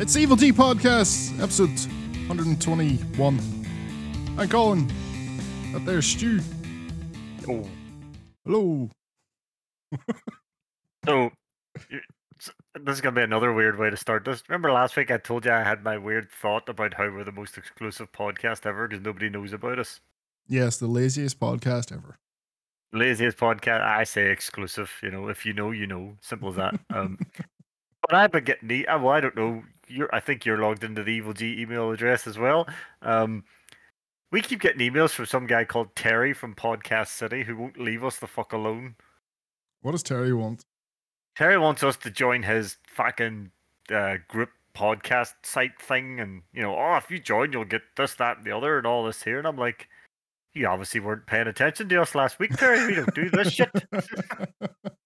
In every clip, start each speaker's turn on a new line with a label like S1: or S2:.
S1: We're live, pal. It's Evil D Podcast, episode 121. I'm Colin. Up there's Stu.
S2: Oh,
S1: Hello.
S2: so this is gonna be another weird way to start this. Remember last week I told you I had my weird thought about how we're the most exclusive podcast ever because nobody knows about us.
S1: Yes, the laziest podcast ever.
S2: Laziest podcast. I say exclusive. You know, if you know, you know. Simple as that. Um, but I've been getting the. uh, Well, I don't know. You're. I think you're logged into the Evil G email address as well. Um, we keep getting emails from some guy called Terry from Podcast City who won't leave us the fuck alone.
S1: What does Terry want?
S2: Terry wants us to join his fucking uh, group podcast site thing, and you know, oh, if you join, you'll get this, that, and the other, and all this here. And I'm like, you obviously weren't paying attention to us last week, Terry. We don't do this shit.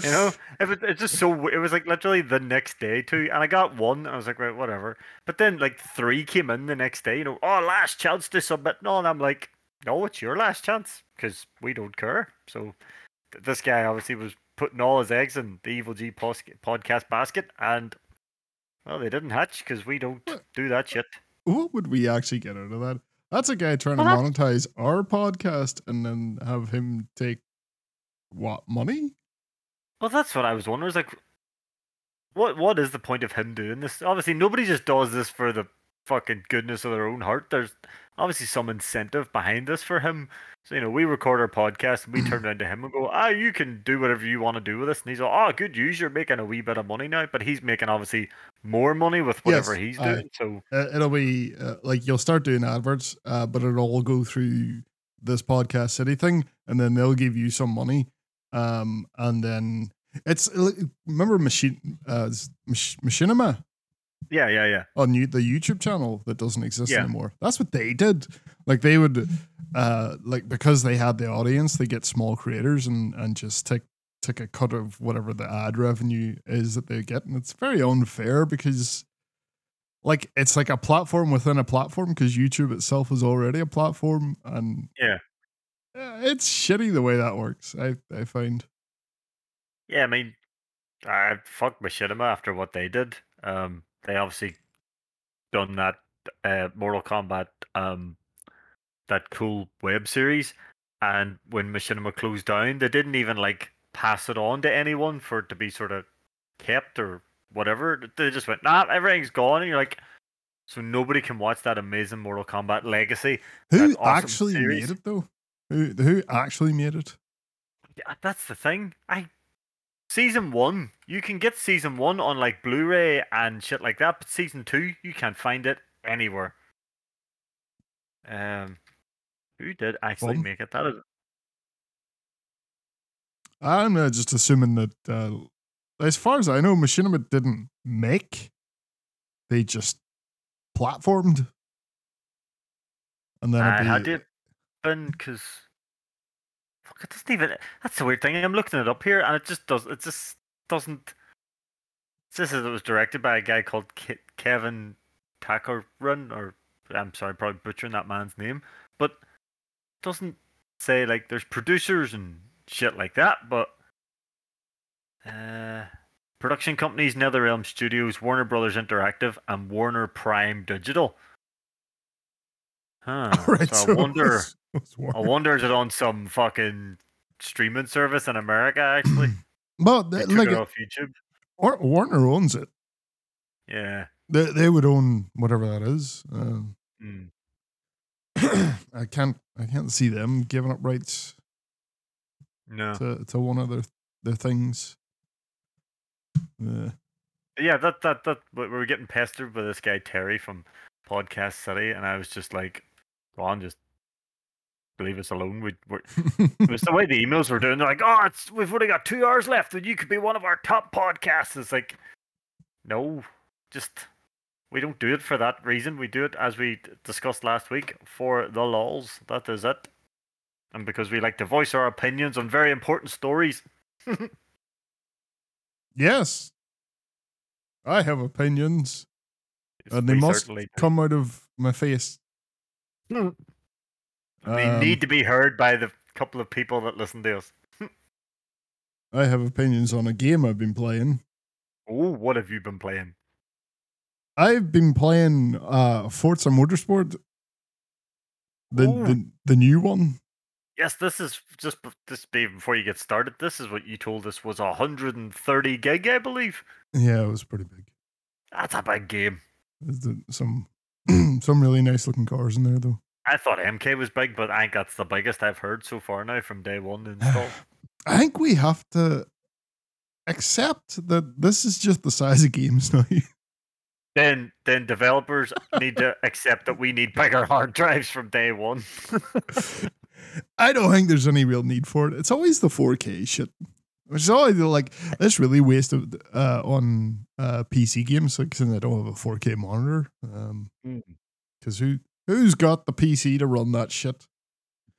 S2: You know, it was, it's just so. It was like literally the next day too, and I got one. And I was like, right, whatever. But then like three came in the next day. You know, oh, last chance to submit. No, and I'm like, no, it's your last chance because we don't care. So th- this guy obviously was putting all his eggs in the Evil G pos- podcast basket, and well, they didn't hatch because we don't
S1: What?
S2: do that shit.
S1: what would we actually get out of that? That's a guy trying
S2: Well,
S1: to monetize our podcast and then have him take what money?
S2: Well, that's what I was wondering. Is like, what what is the point of him doing this? Obviously, nobody just does this for the fucking goodness of their own heart. There's obviously some incentive behind this for him. So you know, we record our podcast and we turn around to him and go, "Ah, you can do whatever you want to do with this." And he's like, "Oh, good news, you're making a wee bit of money now." But he's making obviously more money with whatever
S1: Yes,
S2: he's doing. So
S1: Uh, it'll be uh, like you'll start doing adverts, uh, but it'll all go through this podcast city thing, and then they'll give you some money, um, and then it's remember machine uh, machinima
S2: yeah, yeah, yeah.
S1: on you, the YouTube channel that doesn't exist
S2: Yeah.
S1: anymore. That's what they did. Like they would, uh, like because they had the audience, they get small creators and and just take take a cut of whatever the ad revenue is that they get, and it's very unfair because, like, it's like a platform within a platform because YouTube itself is already a platform, and
S2: Yeah.
S1: It's shitty the way that works. I I find.
S2: Yeah, I mean, I fuck Machinima after what they did. Um, they obviously done that uh, Mortal Kombat, um, that cool web series, and when Machinima closed down, they didn't even like pass it on to anyone for it to be sort of kept or whatever. They just went, nah, everything's gone, and you're like, so nobody can watch that amazing Mortal Kombat legacy.
S1: Who
S2: awesome
S1: actually
S2: series.
S1: made it though? Who who actually made it?
S2: Yeah, that's the thing. I season one, you can get season one on like Blu-ray and shit like that, but season two, you can't find it anywhere. Um, who did actually
S1: Fun.
S2: make it? That is
S1: I'm uh, just assuming that, uh, as far as I know, Machinima didn't make; they just platformed, and then
S2: I
S1: it'd
S2: had
S1: be-
S2: been because fuck, it doesn't even. That's the weird thing. I'm looking it up here, and it just does. It just doesn't. It says it was directed by a guy called Ke- Kevin Takaran, or I'm sorry, probably butchering that man's name, but doesn't say like there's producers and shit like that. But uh, production companies: NetherRealm Studios, Warner Brothers Interactive, and Warner Premiere Digital. Huh.
S1: Alright,
S2: so I wonder.
S1: was- was
S2: I wonder is it on some fucking streaming service in America? Actually, they, took
S1: like
S2: it off YouTube.
S1: War- Warner owns it.
S2: Yeah.
S1: They they would own whatever that is. Um,
S2: Mm.
S1: I can't I can't see them giving up rights
S2: No.
S1: to, to one of their their things. Uh,
S2: yeah, that that that. We were getting pestered by this guy Terry from Podcast City, and I was just like, "Go on, just leave us alone." We we're, it was the way the emails were doing. They're like, "Oh, it's we've only got two hours left, and you could be one of our top podcasts." It's like, no, just we don't do it for that reason. We do it as we discussed last week for the lols. That is it, and because we like to voice our opinions on very important stories.
S1: yes, I have opinions,
S2: Yes,
S1: and they must
S2: do.
S1: come out of my face.
S2: They
S1: Um,
S2: need to be heard by the couple of people that listen to us.
S1: I have opinions on a game I've been playing.
S2: Oh, what have you been playing?
S1: I've been playing uh Forza Motorsport, the
S2: Ooh.
S1: the, the new one.
S2: Yes, this is just be before you get started. This is what you told us was 130 gig, I believe.
S1: Yeah, it was pretty big.
S2: That's a big game.
S1: Some some really nice looking cars in there though.
S2: I thought MK was big, but I think that's the biggest I've heard so far now from day one install.
S1: I think we have to accept that this is just the size of games now.
S2: then, then developers need to accept that we need bigger hard drives from day one.
S1: I don't think there's any real need for it. It's always the 4K shit. Which is always like it's really wasted uh, on uh, PC games, like since I don't have a 4K monitor. Um, because who who's got the PC to run that shit?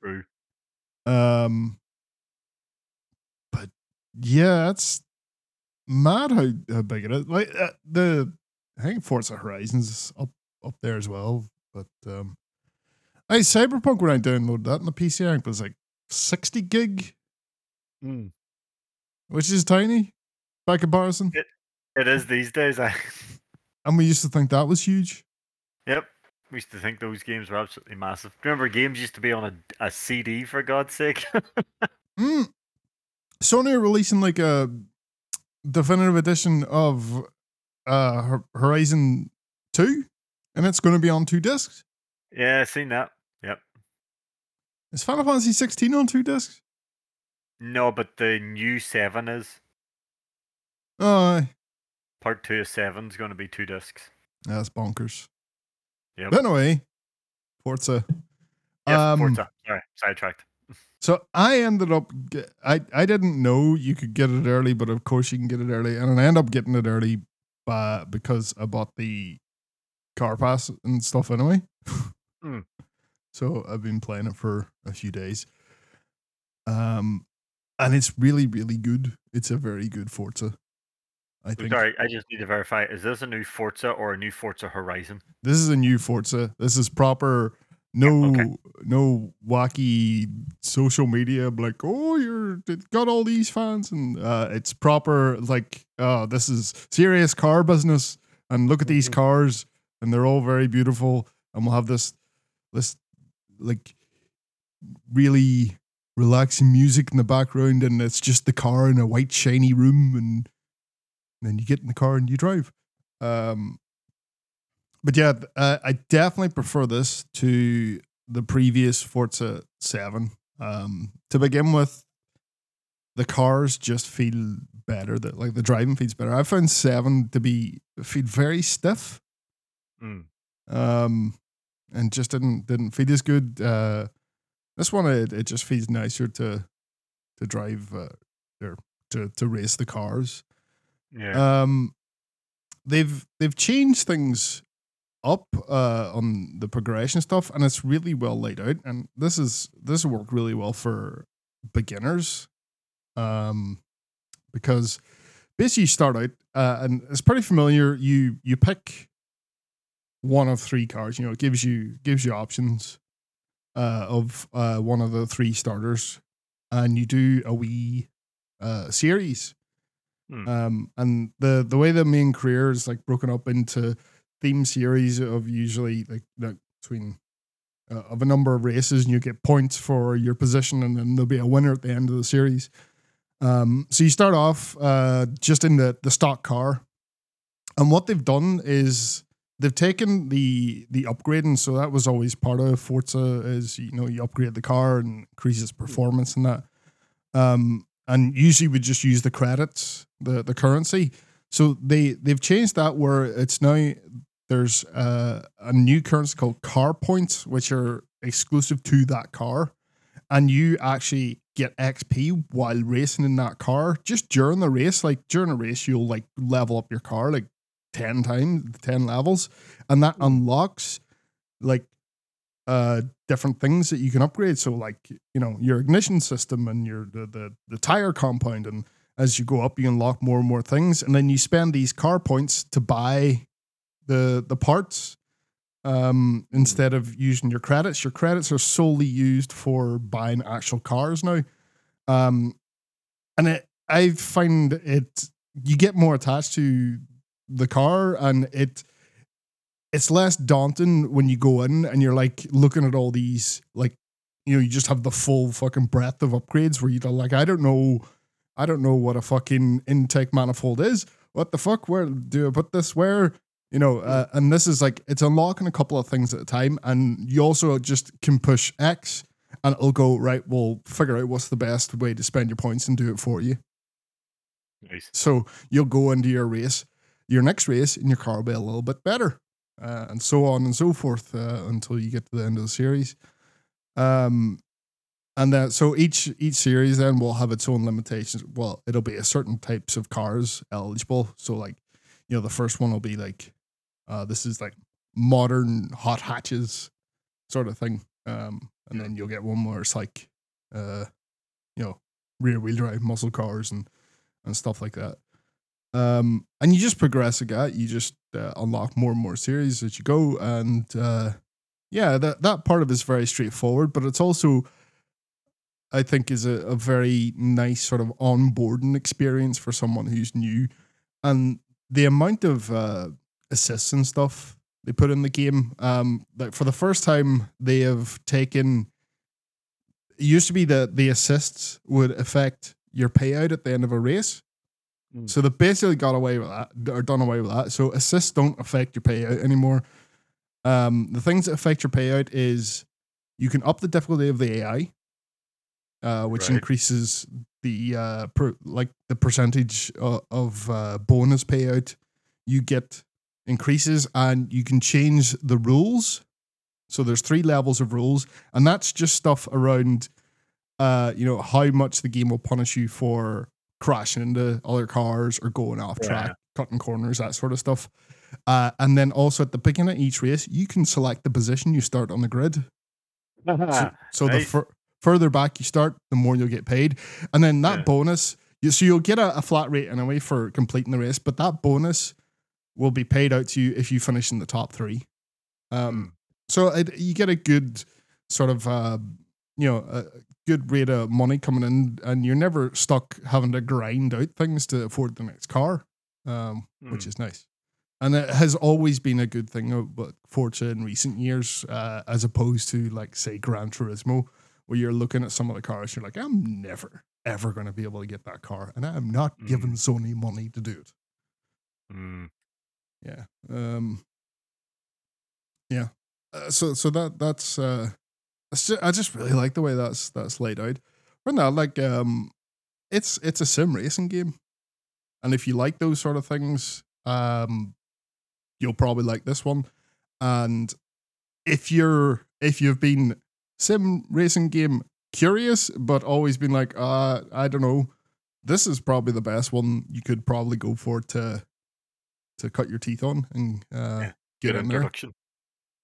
S2: True.
S1: Um, but yeah, it's mad how, how big it is. Like uh, the I think Forza Horizons is up up there as well. But um, I Cyberpunk when I downloaded that on the PC, I think it was like sixty gig,
S2: Mm.
S1: Which is tiny by comparison.
S2: It is these days. I
S1: And we used to think that was huge.
S2: yep. We used to think those games were absolutely massive. Remember, games used to be on a, a CD for God's sake.
S1: Mm. Sony are releasing like a definitive edition of uh Horizon Two, and it's going to be on two discs.
S2: yeah, I've seen that. Yep.
S1: Is Final Fantasy 16 on two discs?
S2: No, but the new seven is
S1: Oh, aye.
S2: part two of seven's going to be two discs.
S1: that's bonkers. But anyway, Forza.
S2: Yes,
S1: Um,
S2: Forza. Sorry, sidetracked.
S1: So I ended up, I I didn't know you could get it early, but of course you can get it early, and I ended up getting it early, by, because I bought the car pass and stuff anyway.
S2: Mm.
S1: So I've been playing it for a few days, um, and it's really really good. It's a very good Forza. I think
S2: Sorry, I just need to verify. Is this a new Forza or a new Forza Horizon?
S1: this is a new Forza. This is proper. No,
S2: okay.
S1: no wacky social media like, oh, you're it got all these fans, and uh, it's proper. Like, oh, this is serious car business, and look at these
S2: Mhm.
S1: cars, and they're all very beautiful, and we'll have this, this, like, really relaxing music in the background, and it's just the car in a white shiny room, and then you get in the car and you drive. Um, but yeah, uh, I definitely prefer this to the previous Forza 7. Um, to begin with, the cars just feel better. That like the driving feels better. I found 7 to be feel very stiff.
S2: Mm.
S1: Um, and just didn't didn't feel as good. Uh, this one it, it just feels nicer to to drive uh, or to to race the cars.
S2: Yeah.
S1: Um, they've they've changed things up uh, on the progression stuff, and it's really well laid out. And this is this will work really well for beginners, um, because basically you start out uh, and it's pretty familiar. You you pick one of three cars. You know, it gives you gives you options uh, of uh, one of the three starters, and you do a wee uh, series.
S2: Hmm.
S1: Um, and the the way the main career is like broken up into theme series of usually like, like between uh, of a number of races, and you get points for your position, and then there'll be a winner at the end of the series. Um, so you start off uh, just in the the stock car, and what they've done is they've taken the the upgrading. So that was always part of Forza is you know you upgrade the car and increases performance and that. Um, and usually we just use the credits, the the currency. So they they've changed that where it's now there's uh, a new currency called car points, which are exclusive to that car, and you actually get XP while racing in that car just during the race. Like during a race, you'll like level up your car like ten times, ten levels, and that unlocks like uh different things that you can upgrade. So like you know your ignition system and your the the, the tire compound and as you go up you unlock more and more things and then you spend these car points to buy the the parts um instead of using your credits. Your credits are solely used for buying actual cars now. Um and it i find it you get more attached to the car and it it's less daunting when you go in and you're like looking at all these like you know you just have the full fucking breadth of upgrades where you're like I don't know I don't know what a fucking intake manifold is. What the fuck? Where do I put this? Where? You know uh, and this is like it's unlocking a couple of things at a time and you also just can push X and it'll go right we'll figure out what's the best way to spend your points and do it for you.
S2: Nice.
S1: so you'll go into your race, your next race, and your car will be a little bit better, uh, and so on and so forth uh, until you get to the end of the series. Um, and then so each each series then will have its own limitations. Well, it'll be a certain types of cars eligible. So like, you know, the first one will be like, uh, this is like modern hot hatches sort of thing. Um, and then you'll get one where it's like, uh, you know, rear wheel drive muscle cars and and stuff like that. Um, and you just progress again. You just uh, unlock more and more series as you go, and uh, yeah, that that part of it is very straightforward. But it's also, I think, is a, a very nice sort of onboarding experience for someone who's new, and the amount of uh, assists and stuff they put in the game. Um, like for the first time, they have taken. It used to be that the assists would affect your payout at the end of a race.
S2: Mm.
S1: So they basically got away with that, or done away with that. So assists don't affect your payout anymore. Um, the things that affect your payout is you can up the difficulty of the AI, uh, which
S2: Right.
S1: increases the uh, per, like the percentage of, of uh, bonus payout you get increases, and you can change the rules. So there's three levels of rules, and that's just stuff around uh, you know, how much the game will punish you for crashing into other cars or going off track,
S2: Yeah.
S1: cutting corners, that sort of stuff. Uh, and then also at the beginning of each race, you can select the position you start on the grid. So, so the
S2: Nice.
S1: fur- further back you start, the more you'll get paid. And then that
S2: Yeah.
S1: bonus, you, so you'll get a, a flat rate anyway for completing the race, but that bonus will be paid out to you if you finish in the top three. Um, so it, you get a good sort of, uh, you know, a good rate of money coming in, and you're never stuck having to grind out things to afford the next car, um, which
S2: Mm.
S1: is nice. And it has always been a good thing about Forza in recent years, uh, as opposed to like say Gran Turismo, where you're looking at some of the cars, you're like, I'm never ever going to be able to get that car, and I'm not
S2: Mm.
S1: giving Sony money to do it.
S2: Mm.
S1: Yeah. Um. Yeah. Uh, so so that that's uh, that's ju- I just really like the way that's that's laid out. But no, like um, it's it's a sim racing game, and if you like those sort of things, um, you'll probably like this one. And if you're if you've been sim racing game curious, but always been like, uh, I don't know, this is probably the best one you could probably go for to to cut your teeth on and uh,
S2: Yeah,
S1: get in there.
S2: introduction.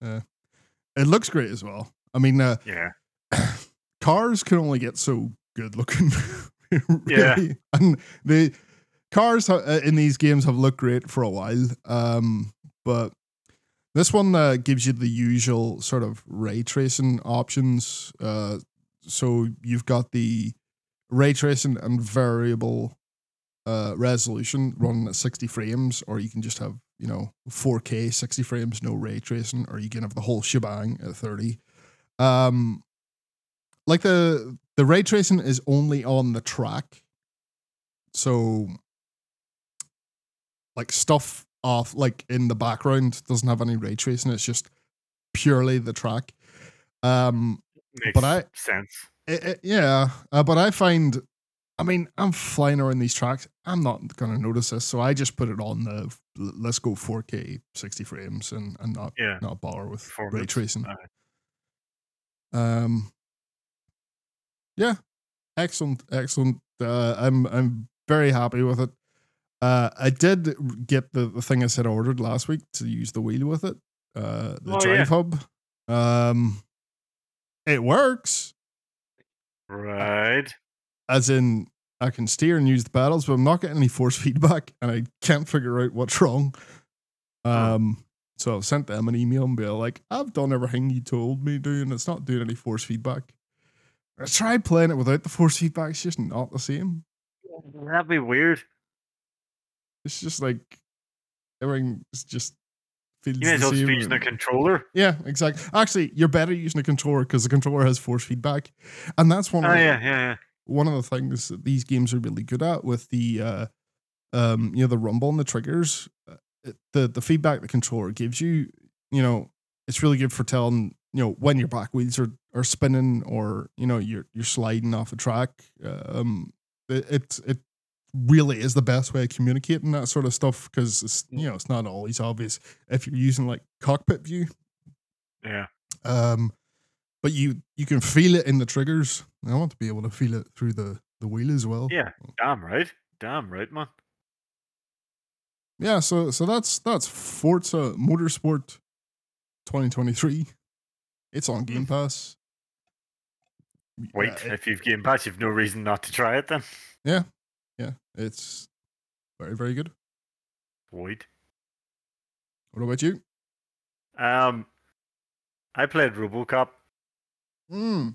S1: It looks great as well. I mean, uh,
S2: Yeah.
S1: cars can only get so good looking.
S2: Yeah.
S1: really. And the cars uh, in these games have looked great for a while. Um, but this one uh, gives you the usual sort of ray tracing options. Uh, so you've got the ray tracing and variable uh, resolution running at 60 frames, or you can just have, you know, 4K 60 frames, no ray tracing, or you can have the whole shebang at 30. Um, like the the ray tracing is only on the track, so like stuff off like in the background doesn't have any ray tracing. It's just purely the track. Um,
S2: Makes
S1: But I-
S2: sense.
S1: it, it- yeah, uh, but I find, I mean, I'm flying around these tracks. I'm not gonna notice this, so I just put it on the let's go 4K 60 frames and and not
S2: Yeah.
S1: not bother with ray tracing. Um, yeah, excellent, excellent. Uh, I'm I'm very happy with it. Uh, I did get the, the thing I said I ordered last week to use the wheel with it. Uh, the
S2: Oh,
S1: drive
S2: yeah.
S1: hub. Um, it works.
S2: Right.
S1: as in I can steer and use the pedals, but I'm not getting any force feedback, and I can't figure out what's wrong. Um, so I've sent them an email and be like, "I've done everything you told me to, and it's not doing any force feedback." I tried playing it without the force feedback; it's just not the same.
S2: That'd be weird.
S1: It's just like everything is just feels
S2: You may as
S1: the
S2: well
S1: same.
S2: using a controller.
S1: Yeah, exactly. Actually, you're better using a controller because the controller has force feedback, and that's one
S2: Oh
S1: of the,
S2: yeah, yeah, yeah.
S1: one of the things that these games are really good at with the uh, um, you know, the rumble and the triggers. The the feedback the controller gives you, you know, it's really good for telling you know when your back wheels are, are spinning or you know you're you're sliding off a track. Um, it it, it really is the best way of communicating that sort of stuff because it's you know it's not always obvious if you're using like cockpit view
S2: Yeah.
S1: um, but you you can feel it in the triggers. I want to be able to feel it through the the wheel as well.
S2: Yeah. Damn right. Damn right, man.
S1: Yeah. So so that's that's Forza Motorsport 2023. It's on Game Pass.
S2: Wait,
S1: Yeah, it-
S2: if you've Game Pass, you've no reason not to try it then.
S1: yeah, yeah, it's very very good.
S2: Wait.
S1: What about you?
S2: Um, I played RoboCop.
S1: Hmm.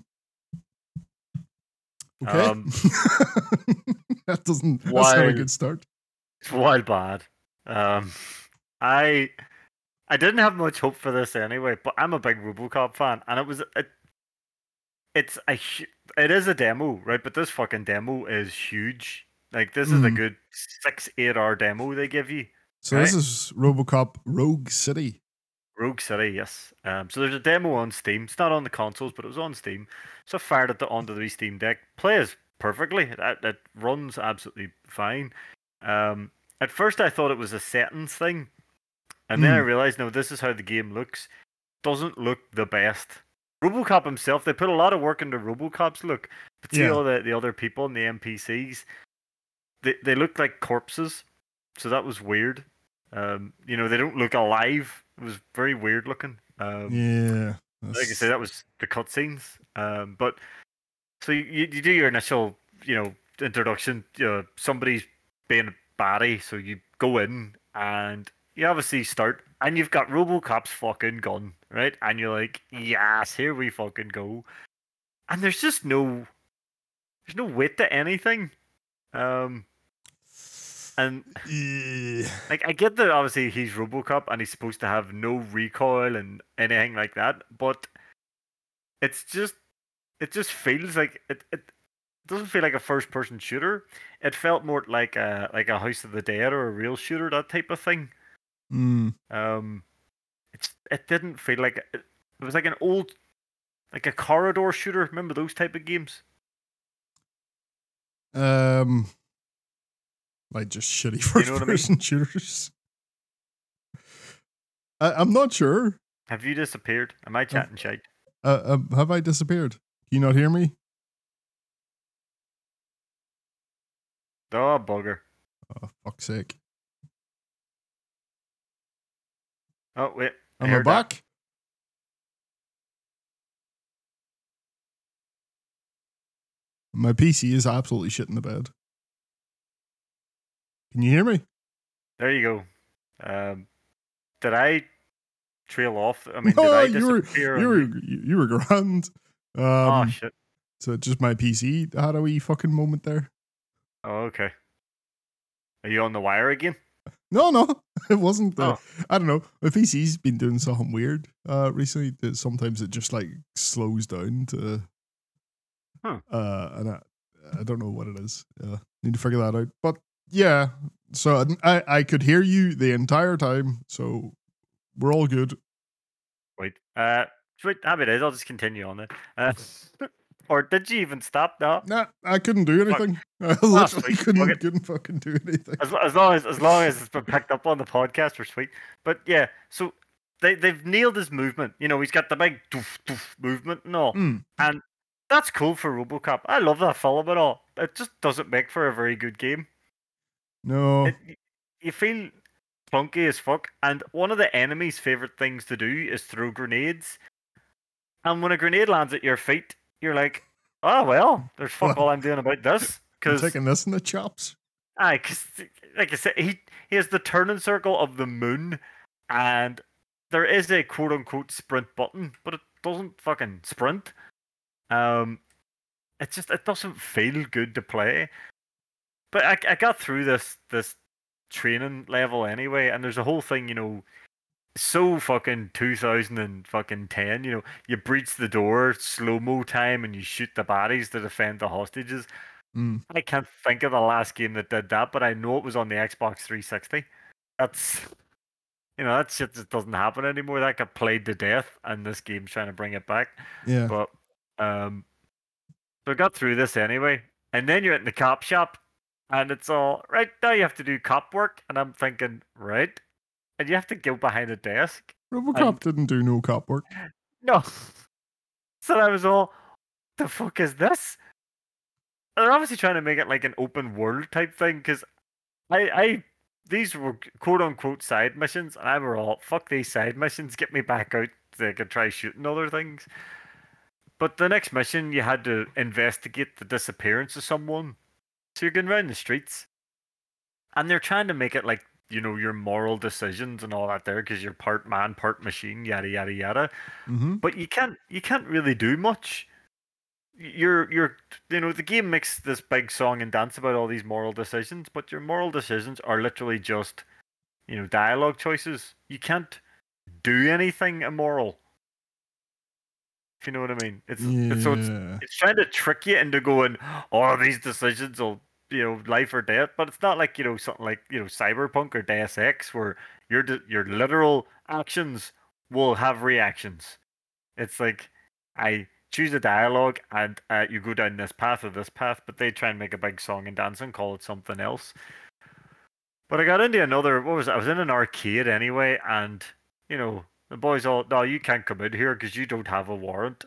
S1: Okay.
S2: Um,
S1: that doesn't. That's not a good start.
S2: It's wild bad. Um, I I didn't have much hope for this anyway, but I'm a big RoboCop fan, and it was it. It's a it is a demo, right? But this fucking demo is huge. Like this is a
S1: Mm.
S2: good six eight hour demo they give you.
S1: So this is RoboCop Rogue City.
S2: Rogue City, yes. Um, so there's a demo on Steam. It's not on the consoles, but it was on Steam. So I fired it onto the Steam Deck. Plays perfectly. It, it runs absolutely fine. Um, at first, I thought it was a settings thing, and then I
S1: Hmm.
S2: realized no, this is how the game looks. Doesn't look the best. RoboCop himself, they put a lot of work into RoboCop's look. But see
S1: Yeah.
S2: all the, the other people and the NPCs, they they look like corpses. So that was weird. Um, you know, they don't look alive. It was very weird looking. Um,
S1: Yeah.
S2: like I
S1: that's-
S2: say, that was the cutscenes. Um, but so you, you do your initial, you know, introduction. You know, somebody's being baddie, so you go in and you obviously start, and you've got RoboCop's fucking gun, right? And you're like, yes, here we fucking go. And there's just no, there's no weight to anything. Um, and like I get that obviously he's RoboCop and he's supposed to have no recoil and anything like that, but it's just it just feels like it, it doesn't feel like a first person shooter. It felt more like a like a House of the Dead or a rail shooter, that type of thing.
S1: Mm.
S2: Um it's it didn't feel like it, it was like an old like a corridor shooter. Remember those type of games?
S1: Um, like just shitty
S2: You
S1: first
S2: know what I mean?
S1: person shooters. I, I'm not sure.
S2: Have you disappeared? Am I chatting shite?
S1: Uh, um, have I disappeared? Can you not hear me?
S2: Oh bugger.
S1: Oh, fuck's sake.
S2: Oh wait. I
S1: Am I
S2: heard that.
S1: back? My PC is absolutely shit in the bed. Can you hear me?
S2: There you go. Um, did I trail off? I mean, did I
S1: you were
S2: disappear?
S1: you were
S2: you?
S1: were grand. Um,
S2: oh shit!
S1: so just my PC had a wee fucking moment there.
S2: Oh okay. Are you on the wire again?
S1: No, no, it wasn't. The,
S2: Oh.
S1: I don't know. My PC's been doing something weird uh, recently. That sometimes it just like slows down to,
S2: Huh.
S1: uh, and I, I don't know what it is. Uh, need to figure that out. But yeah, so I I could hear you the entire time, so we're all good.
S2: Wait. Uh, sweet. Happy days. I'll just continue on then. Uh, or did you even stop? No.
S1: Nah, I couldn't do
S2: Fuck.
S1: anything. I literally couldn't
S2: fuck
S1: couldn't fucking do anything.
S2: As, as long as as long as it's been picked up on the podcast, we're sweet. But yeah, so they they've nailed his movement. You know, he's got the big doof doof movement and all.
S1: Mm.
S2: That's cool for RoboCop. I love that film and all. It just doesn't make for a very good game.
S1: No,
S2: It, you feel clunky as fuck, and one of the enemy's favorite things to do is throw grenades. And when a grenade lands at your feet, you're like, "Oh well, there's fuck all I'm doing about this." Because,
S1: taking this in the chops.
S2: aye, 'cause, like I said, he he has the turning circle of the moon, and there is a quote unquote sprint button, but it doesn't fucking sprint. Um, it just it doesn't feel good to play. But I, I got through this this training level anyway, and there's a whole thing, you know, so fucking 2000 and fucking 10. You know, you breach the door, slow mo time, and you shoot the bodies to defend the hostages.
S1: Mm.
S2: I can't think of the last game that did that, but I know it was on the Xbox 360. That's you know that shit just doesn't happen anymore. That got played to death, and this game's trying to bring it back.
S1: Yeah.
S2: But um, so I got through this anyway, and then you're at the cop shop, and it's all right now. You have to do cop work, and I'm thinking, right, and you have to go behind a desk.
S1: RoboCop
S2: and-
S1: didn't do no cop work.
S2: No, so I was all, the fuck is this? They're obviously trying to make it like an open world type thing because I, I, these were quote unquote side missions, and I were all fuck these side missions. Get me back out so I could try shooting other things. But the next mission, you had to investigate the disappearance of someone. So you're going around the streets, and they're trying to make it like you know your moral decisions and all that there because you're part man, part machine, yada yada yada.
S1: Hmm
S2: but you can't you can't really do much. You're you're you know the game makes this big song and dance about all these moral decisions but your moral decisions are literally just you know dialogue choices. You can't do anything immoral. If you know what i mean. It's, it's so it's, it's trying to trick you into going oh these decisions will you know life or death but it's not like you know something like you know cyberpunk or deus ex where your your literal actions will have reactions. It's like i choose a dialogue and uh, you go down this path or this path but they try and make a big song and dance and call it something else. But i got into another what was it? i was in an arcade anyway and you know the boys all no you can't come in here because you don't have a warrant.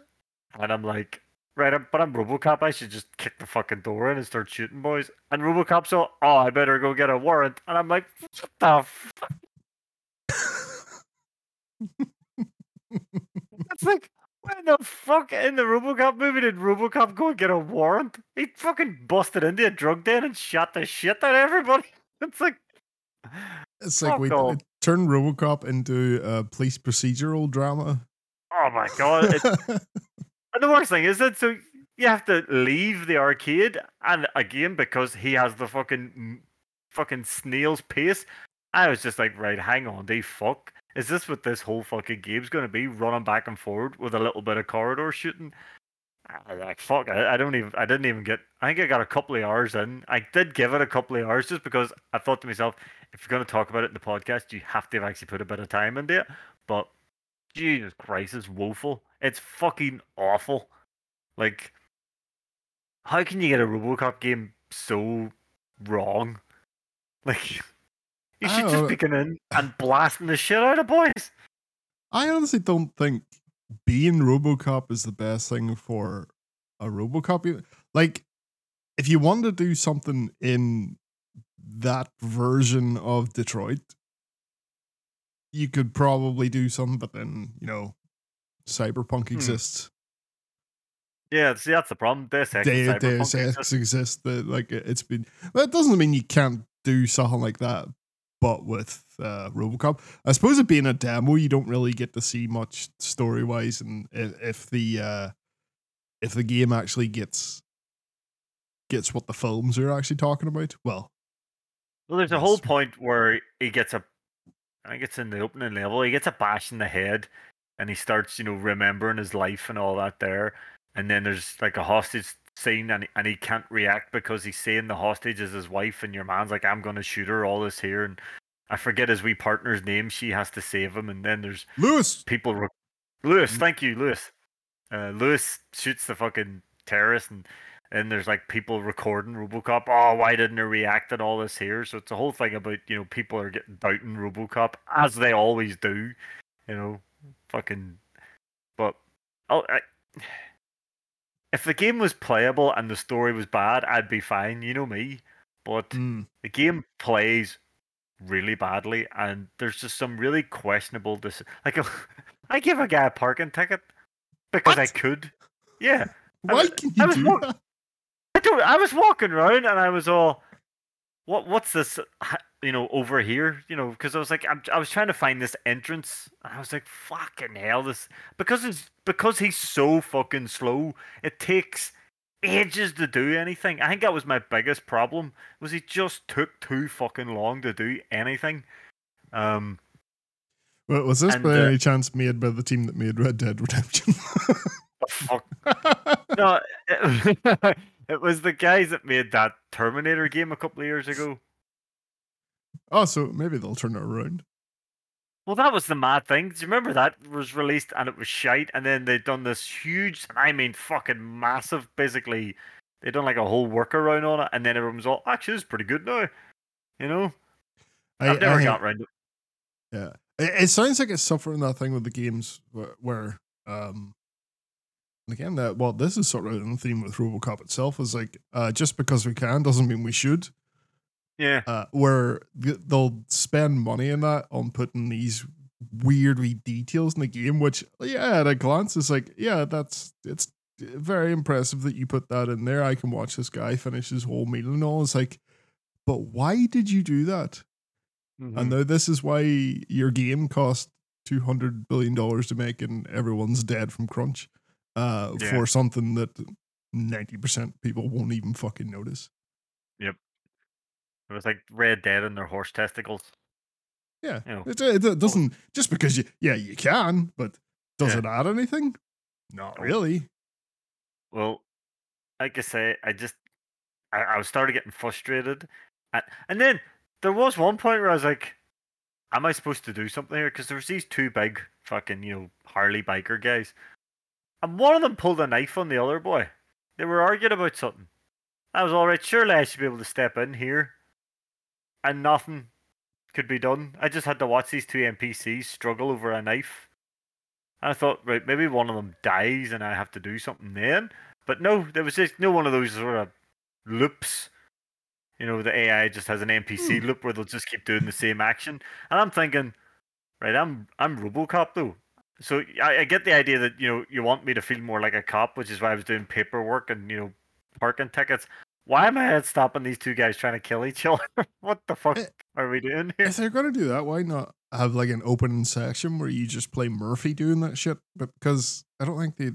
S2: And i'm like Right, but I'm RoboCop. I should just kick the fucking door in and start shooting boys. And RoboCop's all, oh, I better go get a warrant. And I'm like, what the fuck? It's like, when the fuck in the RoboCop movie did RoboCop go and get a warrant? He fucking busted into a drug den and shot the shit out of everybody. It's like,
S1: It's like we
S2: off.
S1: turned RoboCop into a police procedural drama.
S2: oh my god. It, And the worst thing is that so you have to leave the arcade, and again because he has the fucking fucking snail's pace. I was just like, right, hang on, they fuck. Is this what this whole fucking game's going to be? Running back and forward with a little bit of corridor shooting. I like fuck, I, I don't even, I didn't even get. I think I got a couple of hours in. I did give it a couple of hours just because I thought to myself, if you're going to talk about it in the podcast, you have to have actually put a bit of time into it. But Jesus Christ, it's woeful. It's fucking awful. Like, how can you get a RoboCop game so wrong? Like, you should just be going in and blasting the shit out of boys.
S1: I honestly don't think being RoboCop is the best thing for a RoboCop. Like, if you want to do something in that version of Detroit, you could probably do something, but then, you know, Cyberpunk
S2: Hmm.
S1: exists.
S2: Yeah, see, that's the problem. Deus Ex,
S1: De-
S2: Cyberpunk
S1: Deus. Ex exists. That like it's been. But it doesn't mean you can't do something like that. But with uh, RoboCop, I suppose it being a demo, you don't really get to see much story wise, and if, if the uh, if the game actually gets gets what the films are actually talking about, well,
S2: Well, there's a whole point where he gets a, I think it's in the opening level, he gets a bash in the head and he starts, you know, remembering his life and all that there. And then there's like a hostage scene and, and he can't react because he's saying the hostage is his wife and your man's like, I'm going to shoot her, all this here. And I forget his wee partner's name. She has to save him. And then there's
S1: Lewis.
S2: people. Re- Lewis,
S1: Mm.
S2: thank you, Lewis. Uh, Lewis shoots the fucking terrorist, and and there's like people recording RoboCop. Oh, why didn't he react and all this here? So it's a whole thing about you know people are getting doubting RoboCop as they always do. You know, fucking. But oh, I, if the game was playable and the story was bad, I'd be fine. You know me, but
S1: Mm.
S2: the game plays really badly, and there's just some really questionable. Dis- like, I give a guy a parking ticket because I could. Yeah, I
S1: Why
S2: was-
S1: can
S2: I
S1: you
S2: was
S1: do that?
S2: I don't. I was walking around and I was all, "What? What's this? You know, over here? You know?" Because I was like, I'm, I was trying to find this entrance, and I was like, "Fucking hell!" This because it's because he's so fucking slow. It takes ages to do anything. I think that was my biggest problem. Was he just took too fucking long to do anything. Um,
S1: Well, was this
S2: And,
S1: by
S2: uh,
S1: any chance made by the team that made Red Dead Redemption?
S2: fuck. No, it, it was the guys that made that Terminator game a couple of years ago.
S1: Oh, so maybe they'll turn it around.
S2: Well, that was the mad thing. Do you remember that was released and it was shite, and then they'd done this huge, and I mean fucking massive, basically, They'd done like a whole workaround on it, and then everyone was all, actually, it's pretty good now. You know,
S1: I,
S2: I've never
S1: I-
S2: got around it.
S1: Yeah, it, it sounds like it's suffering that thing with the games where, where um, again that well, this is sort of in theme with RoboCop itself. Is like uh, just because we can doesn't mean we should.
S2: Yeah,
S1: Uh, where they'll spend money in that on putting these weird wee details in the game, which yeah, at a glance is like yeah, that's it's very impressive that you put that in there. I can watch this guy finish his whole meal and all. It's like, but why did you do that?
S2: Mhm.
S1: And now this is why your game cost two hundred billion dollars to make, and everyone's dead from crunch. Uh,
S2: Yeah.
S1: for something that ninety percent people won't even fucking notice.
S2: It was like Red Dead and their horse testicles.
S1: Yeah,
S2: You know.
S1: Uh, it, it, it doesn't just because you yeah you can, but does
S2: Yeah.
S1: it add anything? Not
S2: No.
S1: really.
S2: Well, like I say, I just I, I was started getting frustrated, and, and then there was one point where I was like, "Am I supposed to do something here?" Because there was these two big fucking you know Harley biker guys, and one of them pulled a knife on the other boy. They were arguing about something. I was all right. Surely I should be able to step in here, and nothing could be done. I just had to watch these two NPCs struggle over a knife. And I thought, right, maybe one of them dies and I have to do something then. But no, there was just no one of those sort of loops. You know, the AI just has an NPC hmm. loop where they'll just keep doing the same action. And I'm thinking, right, I'm I'm RoboCop though. So I, I get the idea that you know you want me to feel more like a cop, which is why I was doing paperwork and you know parking tickets. Why am I stopping these two guys trying to kill each other? what the fuck
S1: Eh,
S2: are we doing here?
S1: If they're gonna do that, why not have like an open section where you just play Murphy doing that shit? But because I don't think they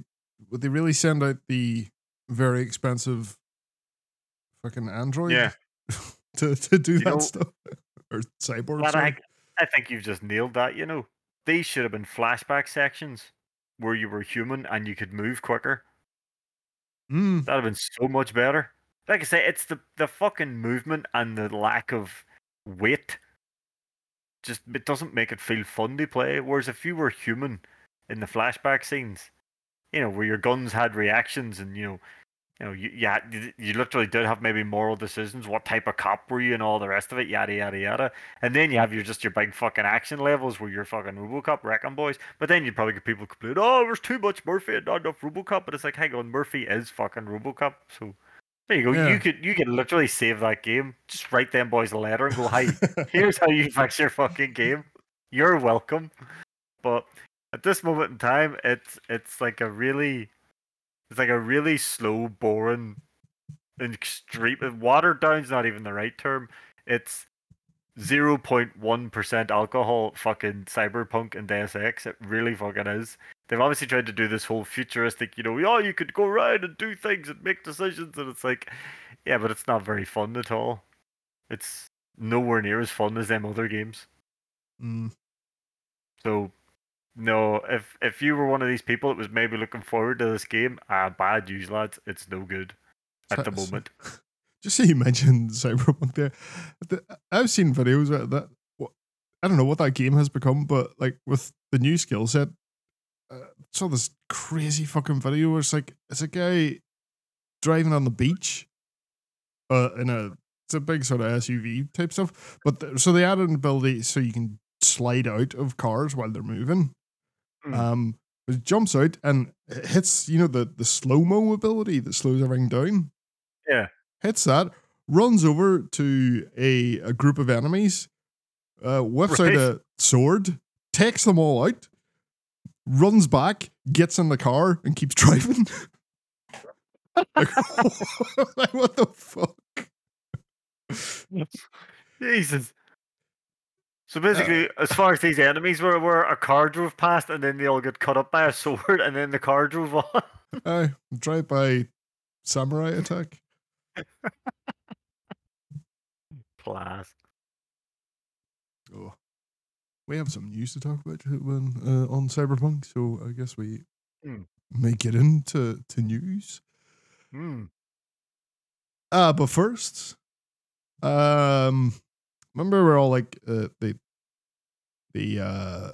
S1: would they really send out the very expensive fucking Android
S2: Yeah.
S1: to, to do that
S2: know-
S1: stuff or cyborg.
S2: But. I, I think you've just nailed that. You know, these should have been flashback sections where you were human and you could move quicker.
S1: Mm,
S2: That'd have been so much better. Like I say, it's the the fucking movement and the lack of weight. Just it doesn't make it feel fun to play. Whereas if you were human in the flashback scenes, you know, where your guns had reactions and you know, you know, you you, you, you literally did have maybe moral decisions. What type of cop were you and all the rest of it, yada yada yada. And then you have your just your big fucking action levels where you're fucking RoboCop wrecking boys. But then you'd probably get people complaining, oh, there's too much Murphy and not enough RoboCop. But it's like, hang on, Murphy is fucking RoboCop. So there you go.
S1: Yeah.
S2: You could you could literally save that game. Just write them boys a letter and go, hi, here's how you fix your fucking game. You're welcome. But at this moment in time, it's it's like a really it's like a really slow, boring, and extreme. Watered down's not even the right term. It's zero point one percent alcohol. Fucking cyberpunk and Deus Ex. It really fucking is. They've obviously tried to do this whole futuristic, you know, oh, you could go around and do things and make decisions, and it's like, yeah, but it's not very fun at all. It's nowhere near as fun as them other games.
S1: mm.
S2: So, no, if if you were one of these people that was maybe looking forward to this game, ah, bad news, lads. It's no good at the moment.
S1: Just so you mentioned Cyberpunk there, the, I've seen videos about that I don't know what that game has become, but like with the new skill set, uh, saw this crazy fucking video where it's like it's a guy driving on the beach, uh, in a it's a big sort of SUV type stuff, but th- so they added an ability so you can slide out of cars while they're moving.
S2: Hmm.
S1: Um, it jumps out and it hits you know the the slow mo ability that slows everything down
S2: Yeah.
S1: hits that, runs over to a, a group of enemies, uh, whips
S2: Right.
S1: out a sword, takes them all out, runs back, gets in the car, and keeps driving. like, like, what the fuck?
S2: Jesus. So basically, as far as these enemies were, were a car drove past, and then they all get cut up by a sword, and then the car drove on.
S1: Uh, drive by samurai attack.
S2: Class.
S1: Oh, we have some news to talk about when uh, on Cyberpunk, so I guess we
S2: Hmm.
S1: may get into to news.
S2: Hmm.
S1: Uh, but first, um, remember we're all like uh, they the uh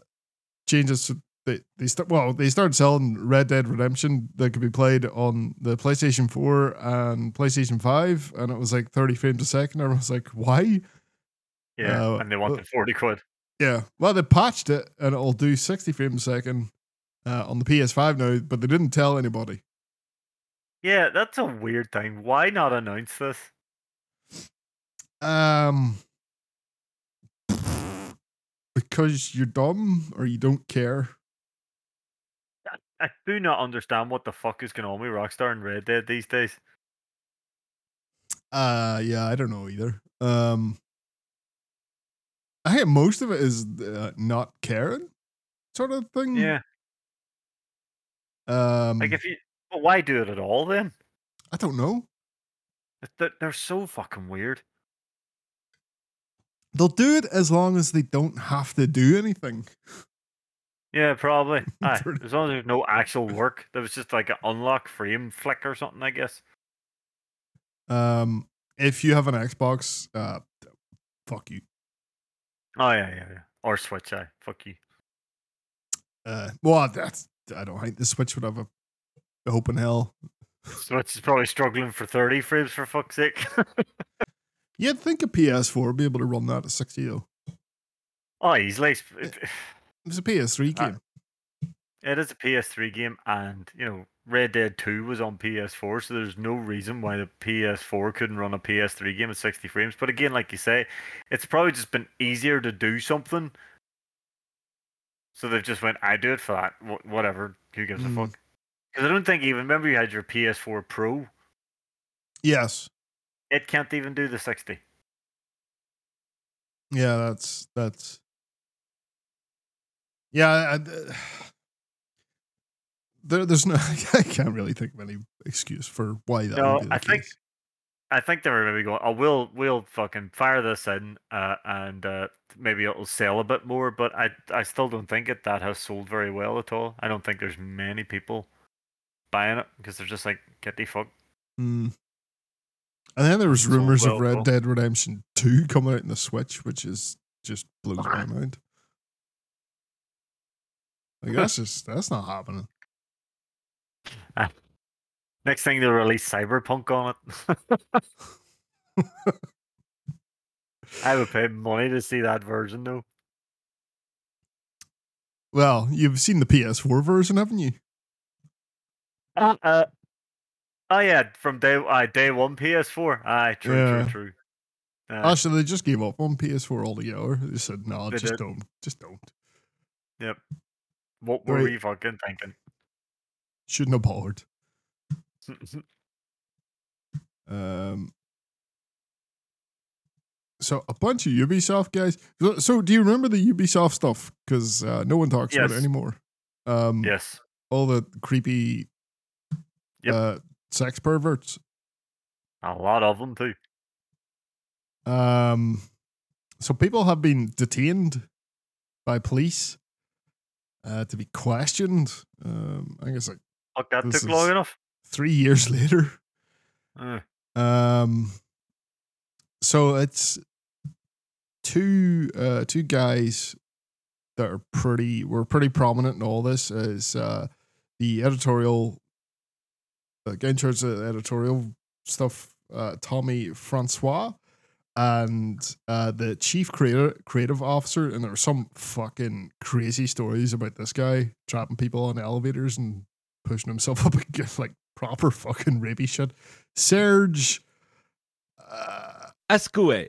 S1: changes they they start well they started selling Red Dead Redemption that could be played on the PlayStation Four and PlayStation Five, and it was like thirty frames a second. Everyone was like, "Why?"
S2: Yeah,
S1: Uh,
S2: and they wanted forty quid.
S1: Yeah, well they patched it and it'll do sixty frames a second uh, on the PS5 now, but they didn't tell anybody.
S2: Yeah, that's a weird thing. Why not announce this?
S1: Um, because you're dumb or you don't care.
S2: I do not understand what the fuck is going on with Rockstar and Red Dead these days.
S1: Uh, yeah, I don't know either. Um, I think most of it is uh, not caring, sort of thing.
S2: Yeah,
S1: Um,
S2: like if you, why do it at all then?
S1: I don't know.
S2: That They're so fucking weird.
S1: They'll do it as long as they don't have to do anything.
S2: Yeah, probably. Aye, as long as there's no actual work, there was just like an unlock frame flick or something, I guess.
S1: Um, if you have an Xbox, uh, fuck you.
S2: Oh yeah, yeah, yeah. Or Switch, I Fuck you.
S1: Uh, well, that's I don't think the Switch would have a open hell.
S2: Switch is probably struggling for thirty frames for fuck's sake.
S1: You'd think a PS4 would be able to run that at 60 though.
S2: oh, easily. It,
S1: It's a PS3
S2: Uh,
S1: game.
S2: it is a PS3 game, and you know, Red Dead Two was on PS4, so there's no reason why the PS4 couldn't run a PS3 game at sixty frames. But again, like you say, it's probably just been easier to do something. So they've just went, I do it for that. Wh- whatever. Who gives a
S1: Mm.
S2: fuck? Because I don't think even remember you had your PS4 Pro.
S1: yes.
S2: It can't even do the sixty.
S1: Yeah, that's that's. Yeah, I- there, there's no. I can't really think of any excuse for why that.
S2: No,
S1: would be the
S2: I think-
S1: case.
S2: I think they were maybe going, oh, we'll we'll fucking fire this in, uh, and uh, maybe it'll sell a bit more. But I I still don't think it that has sold very well at all. I don't think there's many people buying it because they're just like, get the fuck.
S1: Mm. And then there was rumors
S2: well,
S1: of Red
S2: though.
S1: Dead Redemption Two coming out in the Switch, which is just blows my mind. Like that's just that's not happening.
S2: Next thing they'll release Cyberpunk on it. I would pay money to see that version though.
S1: Well, you've seen the PS4 version, haven't you?
S2: Uh, uh, oh yeah, from day uh, day one PS4. Aye, true,
S1: Yeah.
S2: true, true. Uh,
S1: Actually, they just gave up on PS4 altogether. They said, "No,
S2: They
S1: just
S2: did.
S1: don't, just don't."
S2: yep. What were
S1: Right.
S2: we fucking thinking?
S1: Shouldn't have bothered. Um, so a bunch of Ubisoft guys. So, so do you remember the Ubisoft stuff? Because uh, no one talks about it anymore. Um,
S2: yes.
S1: all the creepy
S2: Yep.
S1: uh, sex perverts.
S2: A lot of them too.
S1: Um, so people have been detained by police uh, to be questioned. Um, I guess like
S2: Fuck, that
S1: This
S2: took long enough.
S1: three years later.
S2: Uh,
S1: Um, so it's two uh two guys that are pretty were pretty prominent in all this is uh the editorial uh, guy in charge of editorial stuff uh Tommy Francois and uh the chief creative creative officer and there were some fucking crazy stories about this guy trapping people on elevators and pushing himself up against like proper fucking rapey shit Serge uh,
S3: Ascue.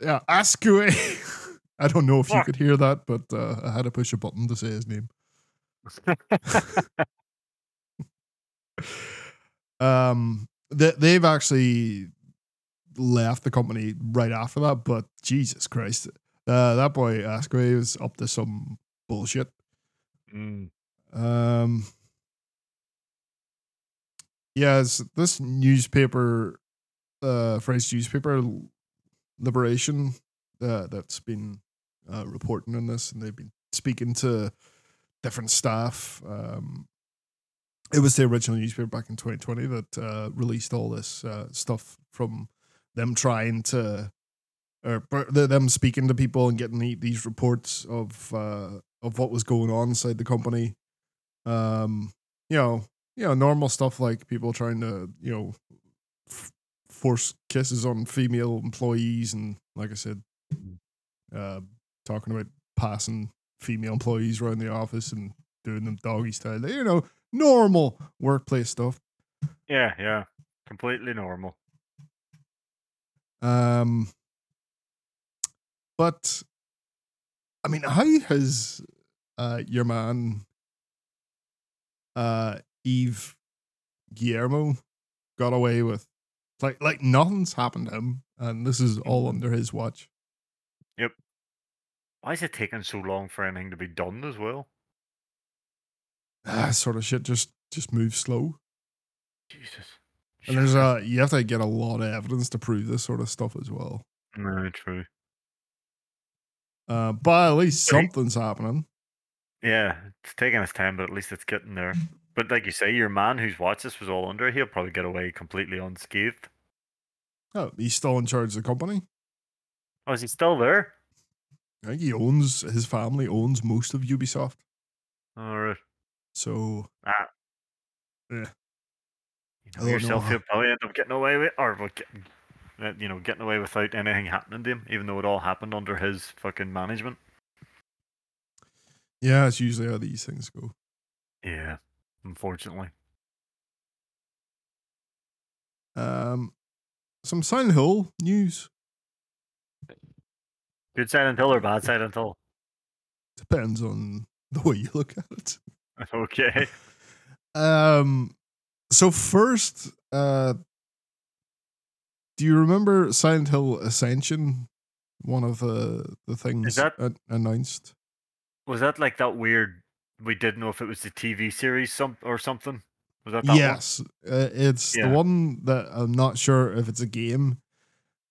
S1: yeah, Ascue. I don't know if you could hear that, but uh, I had to push a button to say his name. um, they, they've actually left the company right after that, but Jesus Christ, uh, that boy Ascue was up to some bullshit.
S2: mm,
S1: Um, yes, this newspaper, uh, French newspaper, Liberation, uh, that's been uh, reporting on this, and they've been speaking to different staff. Um, it was the original newspaper back in 2020 that uh, released all this uh, stuff from them trying to, or them speaking to people and getting the, these reports of uh, of what was going on inside the company. Um, you know, you know, normal stuff like people trying to, you know, f- force kisses on female employees, and like I said, uh, talking about passing female employees around the office and doing them doggy style. You know, normal workplace stuff.
S2: Yeah, yeah. Completely normal.
S1: Um, but I mean, how has uh, your man, uh, Yves Guillemot, got away with like like nothing's happened to him, and this is all under his watch. Yep.
S2: Why is it taking so long for anything to be done as well?
S1: Ah, sort of shit just just moves slow.
S2: Jesus.
S1: And there's a you have to get a lot of evidence to prove this sort of stuff as well.
S2: No, true.
S1: Uh, but at least something's happening.
S2: Yeah, it's taking its time, but at least it's getting there. But like you say, your man who's watched this was all under. He'll probably get away completely unscathed.
S1: Oh, he's still in charge of the company.
S2: Oh, is he still there?
S1: I think he owns his family owns most of Ubisoft.
S2: All right.
S1: So
S2: Ah.
S1: Yeah.
S2: You know yourself, he'll probably end up getting away with, or getting, uh, you know, getting away without anything happening to him, even though it all happened under his fucking management.
S1: yeah, it's usually how these things go.
S2: Yeah, unfortunately.
S1: Um, some Silent Hill news
S2: Good Silent Hill or bad Silent Hill?
S1: depends on the way you look at it.
S2: Okay.
S1: Um, so first, uh, do you remember Silent Hill Ascension? One of the the things
S2: that-
S1: an- announced.
S2: Was that like that weird? We didn't know if it was the TV series some or something. Was that that one?
S1: yes, uh, it's
S2: Yeah.
S1: the one that I'm not sure if it's a game.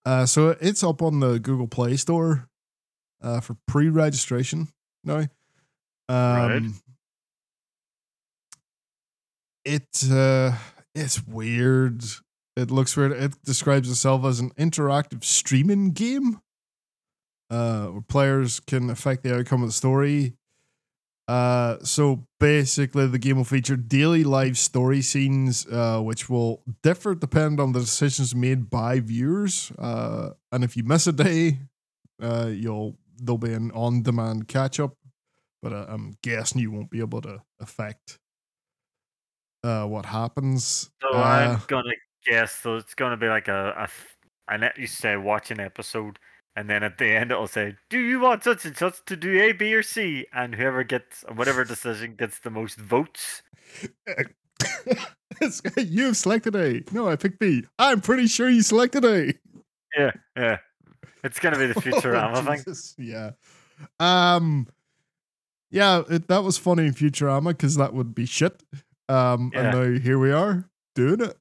S1: Uh, so it's up on the Google Play Store uh, for pre-registration now. Um,
S2: Right.
S1: It uh, it's weird. It looks weird. It describes itself as an interactive streaming game, uh, where players can affect the outcome of the story. Uh, so basically, the game will feature daily live story scenes, uh, which will differ depending on the decisions made by viewers. Uh, and if you miss a day, uh, you'll there'll be an on-demand catch-up. But uh, I'm guessing you won't be able to affect uh, what happens.
S2: So
S1: Uh,
S2: I'm gonna guess. So it's gonna be like a, a net you say watch an episode, and then at the end it'll say, "Do you want such and such to do A, B, or C?" And whoever gets whatever decision gets the most votes.
S1: You've selected A. No, I picked B. I'm pretty sure you selected A.
S2: Yeah, yeah. It's gonna be the Futurama
S1: Oh,
S2: thing.
S1: Yeah. Um. Yeah, it, that was funny in Futurama because that would be shit. Um,
S2: Yeah.
S1: and now here we are doing it.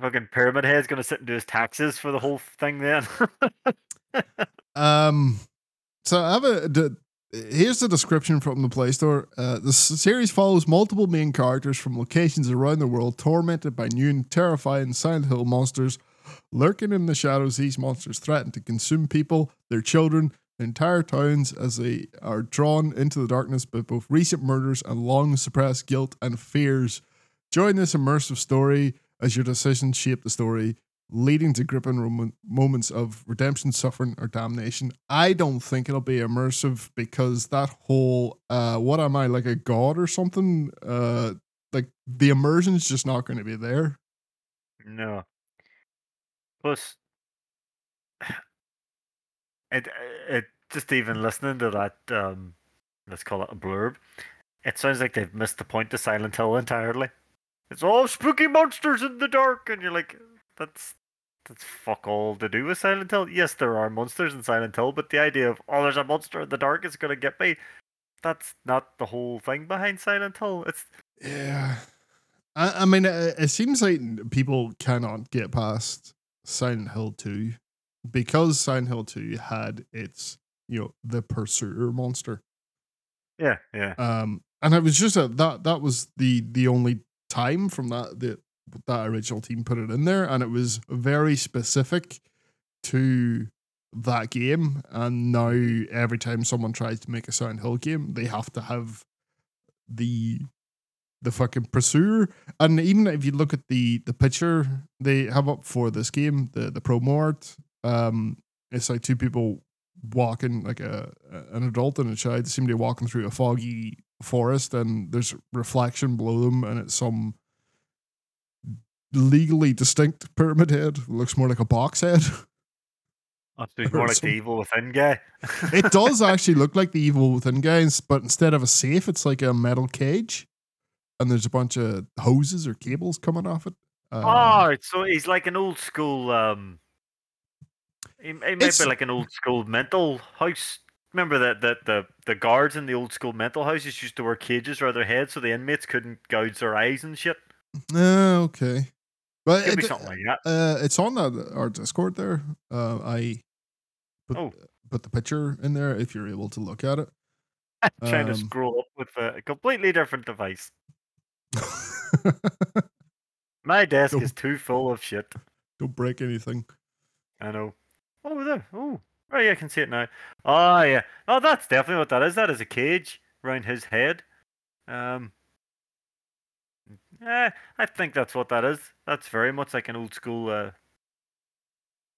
S2: Fucking Pyramid Head's gonna sit and do his taxes for the whole thing. Then.
S1: Um, so I have a. Here's the description from the Play Store. Uh, the series follows multiple main characters from locations around the world, tormented by new and terrifying Silent Hill monsters. Lurking in the shadows, these monsters threaten to consume people, their children, entire towns as they are drawn into the darkness by both recent murders and long suppressed guilt and fears. Join this immersive story as your decisions shape the story, leading to gripping rom- moments of redemption, suffering, or damnation. I don't think it'll be immersive because that whole uh, what am I like a god or something? Uh, like the immersion's just not going to be there.
S2: No. Plus, it it just even listening to that um, let's call it a blurb, it sounds like they've missed the point of Silent Hill entirely. It's all spooky monsters in the dark, and you're like, that's that's fuck all to do with Silent Hill. Yes, there are monsters in Silent Hill, but the idea of oh, there's a monster in the dark, it's gonna get me. That's not the whole thing behind Silent Hill. It's
S1: Yeah. I, I mean, it, it seems like people cannot get past Silent Hill 2 because Silent Hill 2 had its, you know, the pursuer monster.
S2: Yeah, yeah.
S1: Um, and it was just a, that that was the the only time from that that that original team put it in there, and it was very specific to that game. And now every time someone tries to make a Silent Hill game, they have to have the the fucking pursuer. And even if you look at the the picture they have up for this game, the the promo art, um, it's like two people walking like a an adult and a child seem to be walking through a foggy forest and there's reflection below them and it's some legally distinct pyramid head it looks more like a box head
S2: Oh, so more like the evil within guy.
S1: it does actually look like the evil within guys but instead of a safe it's like a metal cage and there's a bunch of hoses or cables coming off it um,
S2: oh, so he's like an old school. um He, he might
S1: It's-
S2: be like an old school mental house. Remember that that the the guards in the old school mental houses used to wear cages around their heads so the inmates couldn't gouge their eyes and shit.
S1: uh, okay but
S2: Could be
S1: it-
S2: something like that.
S1: Uh, it's on that our Discord there. Uh, I put
S2: Oh.
S1: put the picture in there if you're able to look at it.
S2: I'm Trying to
S1: um,
S2: scroll up with a completely different device. My desk
S1: Don't-
S2: is too full of shit.
S1: Don't break anything.
S2: I know. Oh, there. Oh, right. Yeah, I can see it now. Oh, yeah. Oh, that's definitely what that is. That is a cage around his head. Um. Yeah, I think that's what that is. That's very much like an old school, uh,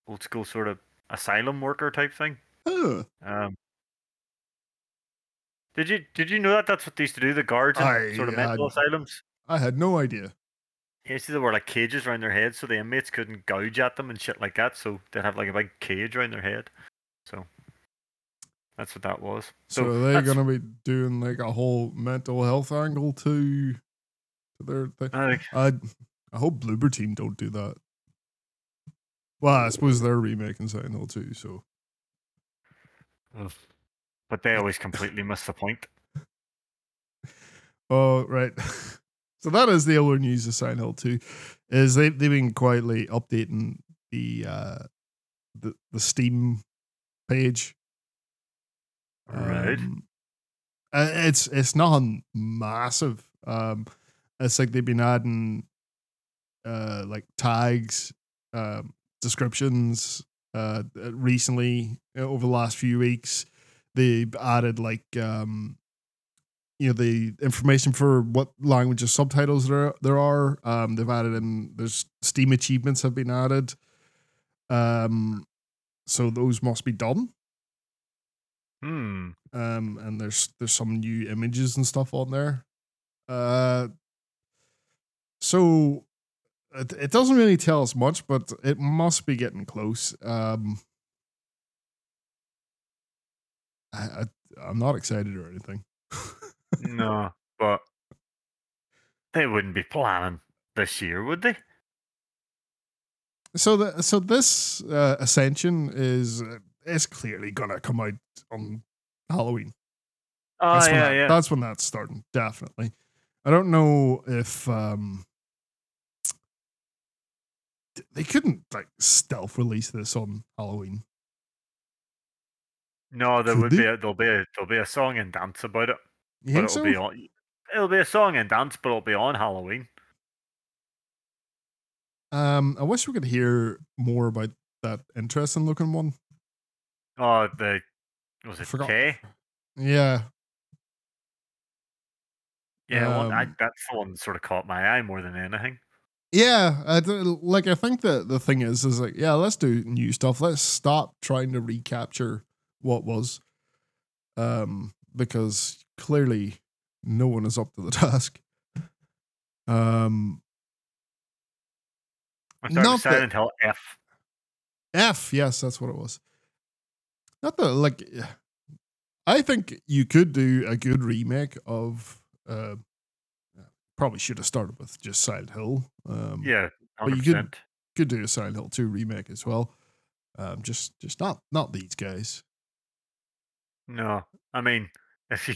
S2: old school sort of asylum worker type thing. Um. Did you did you know that that's what they used to do? The guards in
S1: I
S2: sort of mental
S1: had-
S2: asylums.
S1: I had no idea.
S2: Yeah, see, there were like cages around their heads, so the inmates couldn't gouge at them and shit like that. So they'd have like a big cage around their head. So that's what that was.
S1: So,
S2: So
S1: are they gonna be doing like a whole mental health angle to, to their thing?
S2: I
S1: I I hope Bloober Team don't do that. Well, I suppose they're remaking Silent Hill too. So
S2: but they always completely miss the point.
S1: Oh, right. So that is the other news of Silent Hill 2. Is they they've been quietly updating the uh the the Steam page.
S2: Right.
S1: Um, uh, it's it's not massive. Um it's like they've been adding uh like tags, um descriptions uh recently uh, over the last few weeks. They've added like um you know the information for what languages subtitles there there are. Um, they've added in there's Steam achievements have been added. Um, so those must be done.
S2: Hmm.
S1: Um, and there's there's some new images and stuff on there. Uh, so it, it doesn't really tell us much, but it must be getting close. Um, I, I I'm not excited or anything.
S2: No, but they wouldn't be planning this year, would they?
S1: So the so this uh, Ascension is uh, is clearly gonna come out on Halloween.
S2: Oh
S1: That's
S2: yeah,
S1: that-
S2: yeah.
S1: That's when that's starting. Definitely. I don't know if um they couldn't like stealth release this on Halloween.
S2: No, there
S1: Could
S2: would
S1: they?
S2: be a, there'll be a there'll be a song and dance about it,
S1: You
S2: but it'll
S1: so?
S2: be on. It'll be a song and dance, but it'll be on Halloween.
S1: Um, I wish we could hear more about that interesting looking one.
S2: Oh, the was
S1: I
S2: it
S1: forgot.
S2: K?
S1: Yeah,
S2: Yeah, I,
S1: Um,
S2: that's the one that sort of caught my eye more than anything.
S1: Yeah, I th- like I think that the thing is is like yeah, let's do new stuff. Let's stop trying to recapture what was, um, because clearly no one is up to the task. Um,
S2: I'm sorry,
S1: not
S2: Silent Hill F.
S1: F, yes, that's what it was. Not that like, I think you could do a good remake of. Uh, probably should have started with just Silent Hill. Um,
S2: Yeah,
S1: But you could- could do a Silent Hill 2 remake as well. Um, just just not not these guys.
S2: No, I mean, if you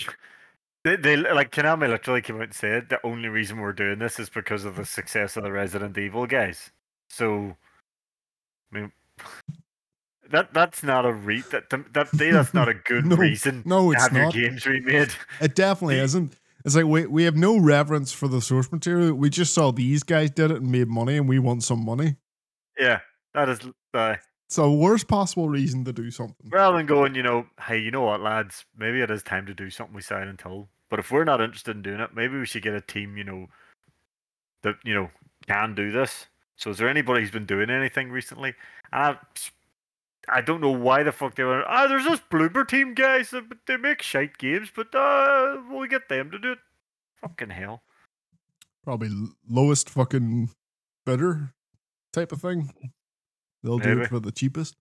S2: They, they like Konami literally came out and said the only reason we're doing this is because of the success of the Resident Evil guys. So, I mean, that that's not a re that that that's not a good
S1: No,
S2: reason
S1: no,
S2: to
S1: it's
S2: have
S1: not.
S2: your games remade.
S1: It definitely isn't. It's like we we have no reverence for the source material. We just saw these guys did it and made money, and we want some money.
S2: Yeah, that is uh,
S1: It's the worst possible reason to do something.
S2: rather than going, you know, hey, you know what, lads, maybe it is time to do something we with Silent Hill. But if we're not interested in doing it, maybe we should get a team, you know, that you know can do this. So, is there anybody who's been doing anything recently? And I, I don't know why the fuck they were. Ah, there's this Bloober team guys. that- They make shite games, but uh, we'll get them to do it. Fucking hell.
S1: Probably lowest fucking bidder type of thing. They'll do it for the cheapest.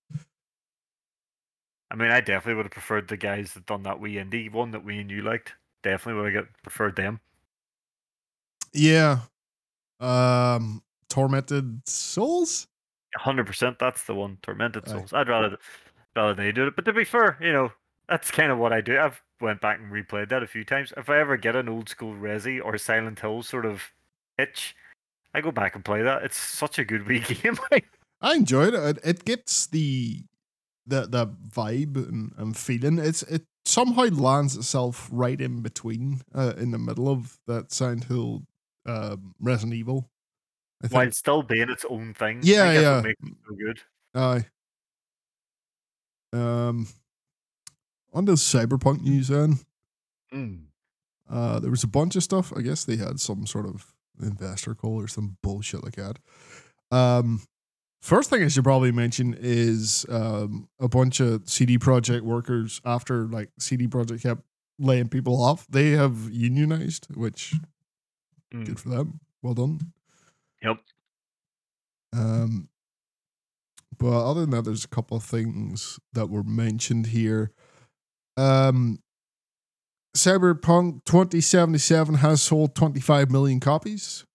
S2: I mean, I definitely would have preferred the guys that done that wee indie one that we and you liked. Definitely would have preferred them.
S1: Yeah. Um, tormented souls.
S2: Hundred percent. That's the one. Tormented. Souls. I'd rather rather they do it. But to be fair, you know, that's kind of what I do. I've went back and replayed that a few times. If I ever get an old school Resi or Silent Hill sort of itch, I go back and play that. It's such a good wee game.
S1: I enjoyed it. It, it gets the the the vibe and, and feeling. It's it somehow lands itself right in between, uh, in the middle of that Silent Hill, um, Resident Evil. I think.
S2: While still being its own thing.
S1: Yeah, yeah.
S2: It so good.
S1: Aye. Um, on the cyberpunk news, then uh, there was a bunch of stuff. I guess they had some sort of investor call or some bullshit like that. Um, first thing I should probably mention is um, a bunch of CD Projekt workers after like CD Projekt kept laying people off. They have unionized, which
S2: Mm.
S1: good for them. Well done.
S2: Yep.
S1: Um, but other than that, there's a couple of things that were mentioned here. Um, Cyberpunk 2077 has sold 25 million copies.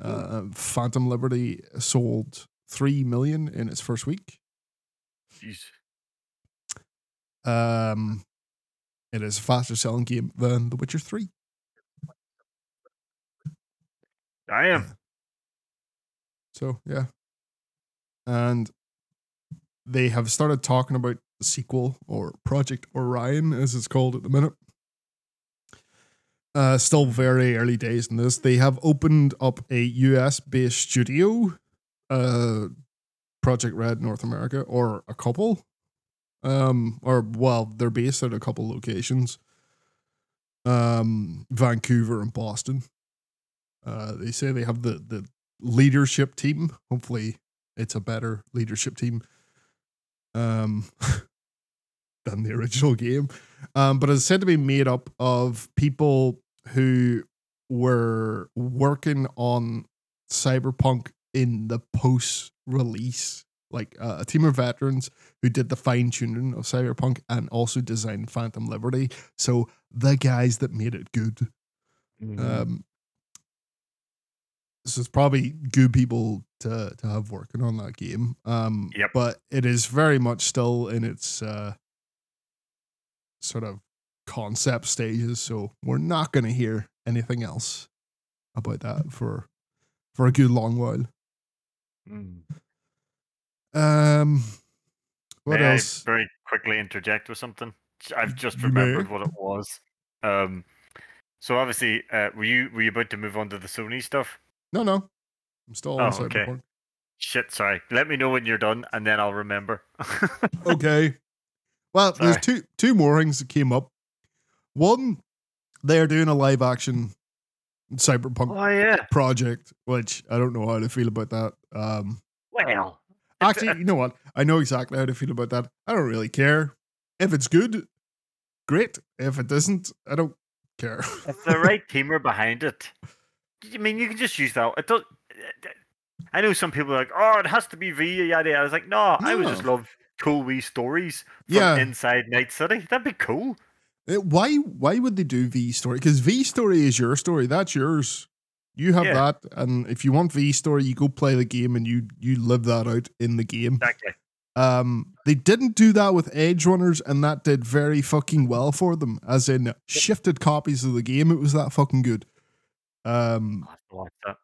S1: Uh, Phantom Liberty sold 3 million in its first week.
S2: Jeez.
S1: Um, it is a faster selling game than The Witcher 3.
S2: I am.
S1: So yeah, and they have started talking about the sequel or Project Orion, as it's called at the minute. Uh, still very early days in this. They have opened up a US based studio, uh, Projekt Red North America, or a couple. Um, or well, they're based at a couple locations. Um, Vancouver and Boston. Uh, they say they have the the leadership team. Hopefully, it's a better leadership team um, than the original game. Um, but it's said to be made up of people who were working on Cyberpunk in the post release, like uh, a team of veterans who did the fine tuning of Cyberpunk and also designed Phantom Liberty. So the guys that made it good.
S2: Mm-hmm.
S1: Um, so it's probably good people to to have working on that game. Um,
S2: Yep.
S1: But it is very much still in its uh, sort of concept stages, so we're not going to hear anything else about that for for a good long while.
S2: Mm.
S1: Um, what
S2: May
S1: else?
S2: I very quickly interject with something? I've just remembered what it was. Um, so obviously, uh, were you were you about to move on to the Sony stuff?
S1: No, no, I'm still on
S2: Oh, okay.
S1: Cyberpunk.
S2: Shit, sorry. Let me know when you're done, and then I'll remember.
S1: okay. Well, there's two two more things that came up. One, they're doing a live action cyberpunk
S2: oh yeah.
S1: project, which I don't know how to feel about that. Um,
S2: Well,
S1: actually, you know what? I know exactly how to feel about that. I don't really care. If it's good, great. If it isn't, I don't care.
S2: if the right team are behind it, I mean, you can just use that. It does. I know some people are like, oh, it has to be V, yada. I was like, no, I would just love cool wee stories from
S1: Yeah.
S2: inside Night City. That'd be cool.
S1: Uh, why why would they do V story? Because V story is your story. That's yours. You have
S2: Yeah.
S1: that, and if you want V story, you go play the game and you you live that out in the game.
S2: Exactly.
S1: Um, they didn't do that with Edge Runners, and that did very fucking well for them. As in, shifted copies of the game. It was that fucking good. Um,
S2: to watch that.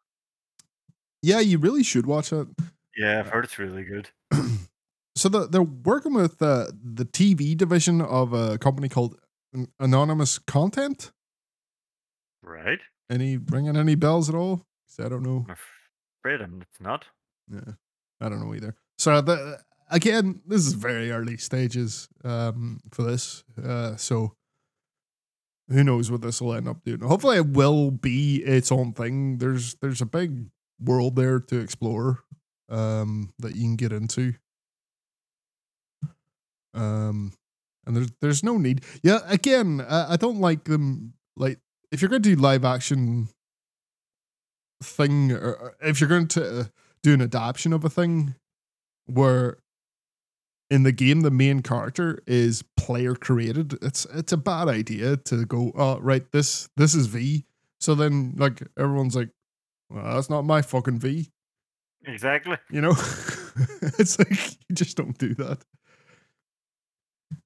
S1: yeah, you really should watch it.
S2: Yeah, I've heard it's really good.
S1: so the, they're working with uh, the TV division of a company called Anonymous Content.
S2: Right?
S1: Any ringing any bells at all? I don't know.
S2: I'm afraid I'm, it's not.
S1: Yeah, I don't know either. So the again, this is very early stages um, for this. Uh, so who knows what this will end up doing? Hopefully, it will be its own thing. There's there's a big world there to explore um, that you can get into. Um, and there's there's no need. Yeah, again, I, I don't like them. Like if you're going to do live action thing, or, if you're going to uh, do an adaptation of a thing where in the game the main character is player created, it's it's a bad idea to go, oh right, this this is V. So then like everyone's like, well, that's not my fucking V.
S2: Exactly.
S1: You know? it's like you just don't do that.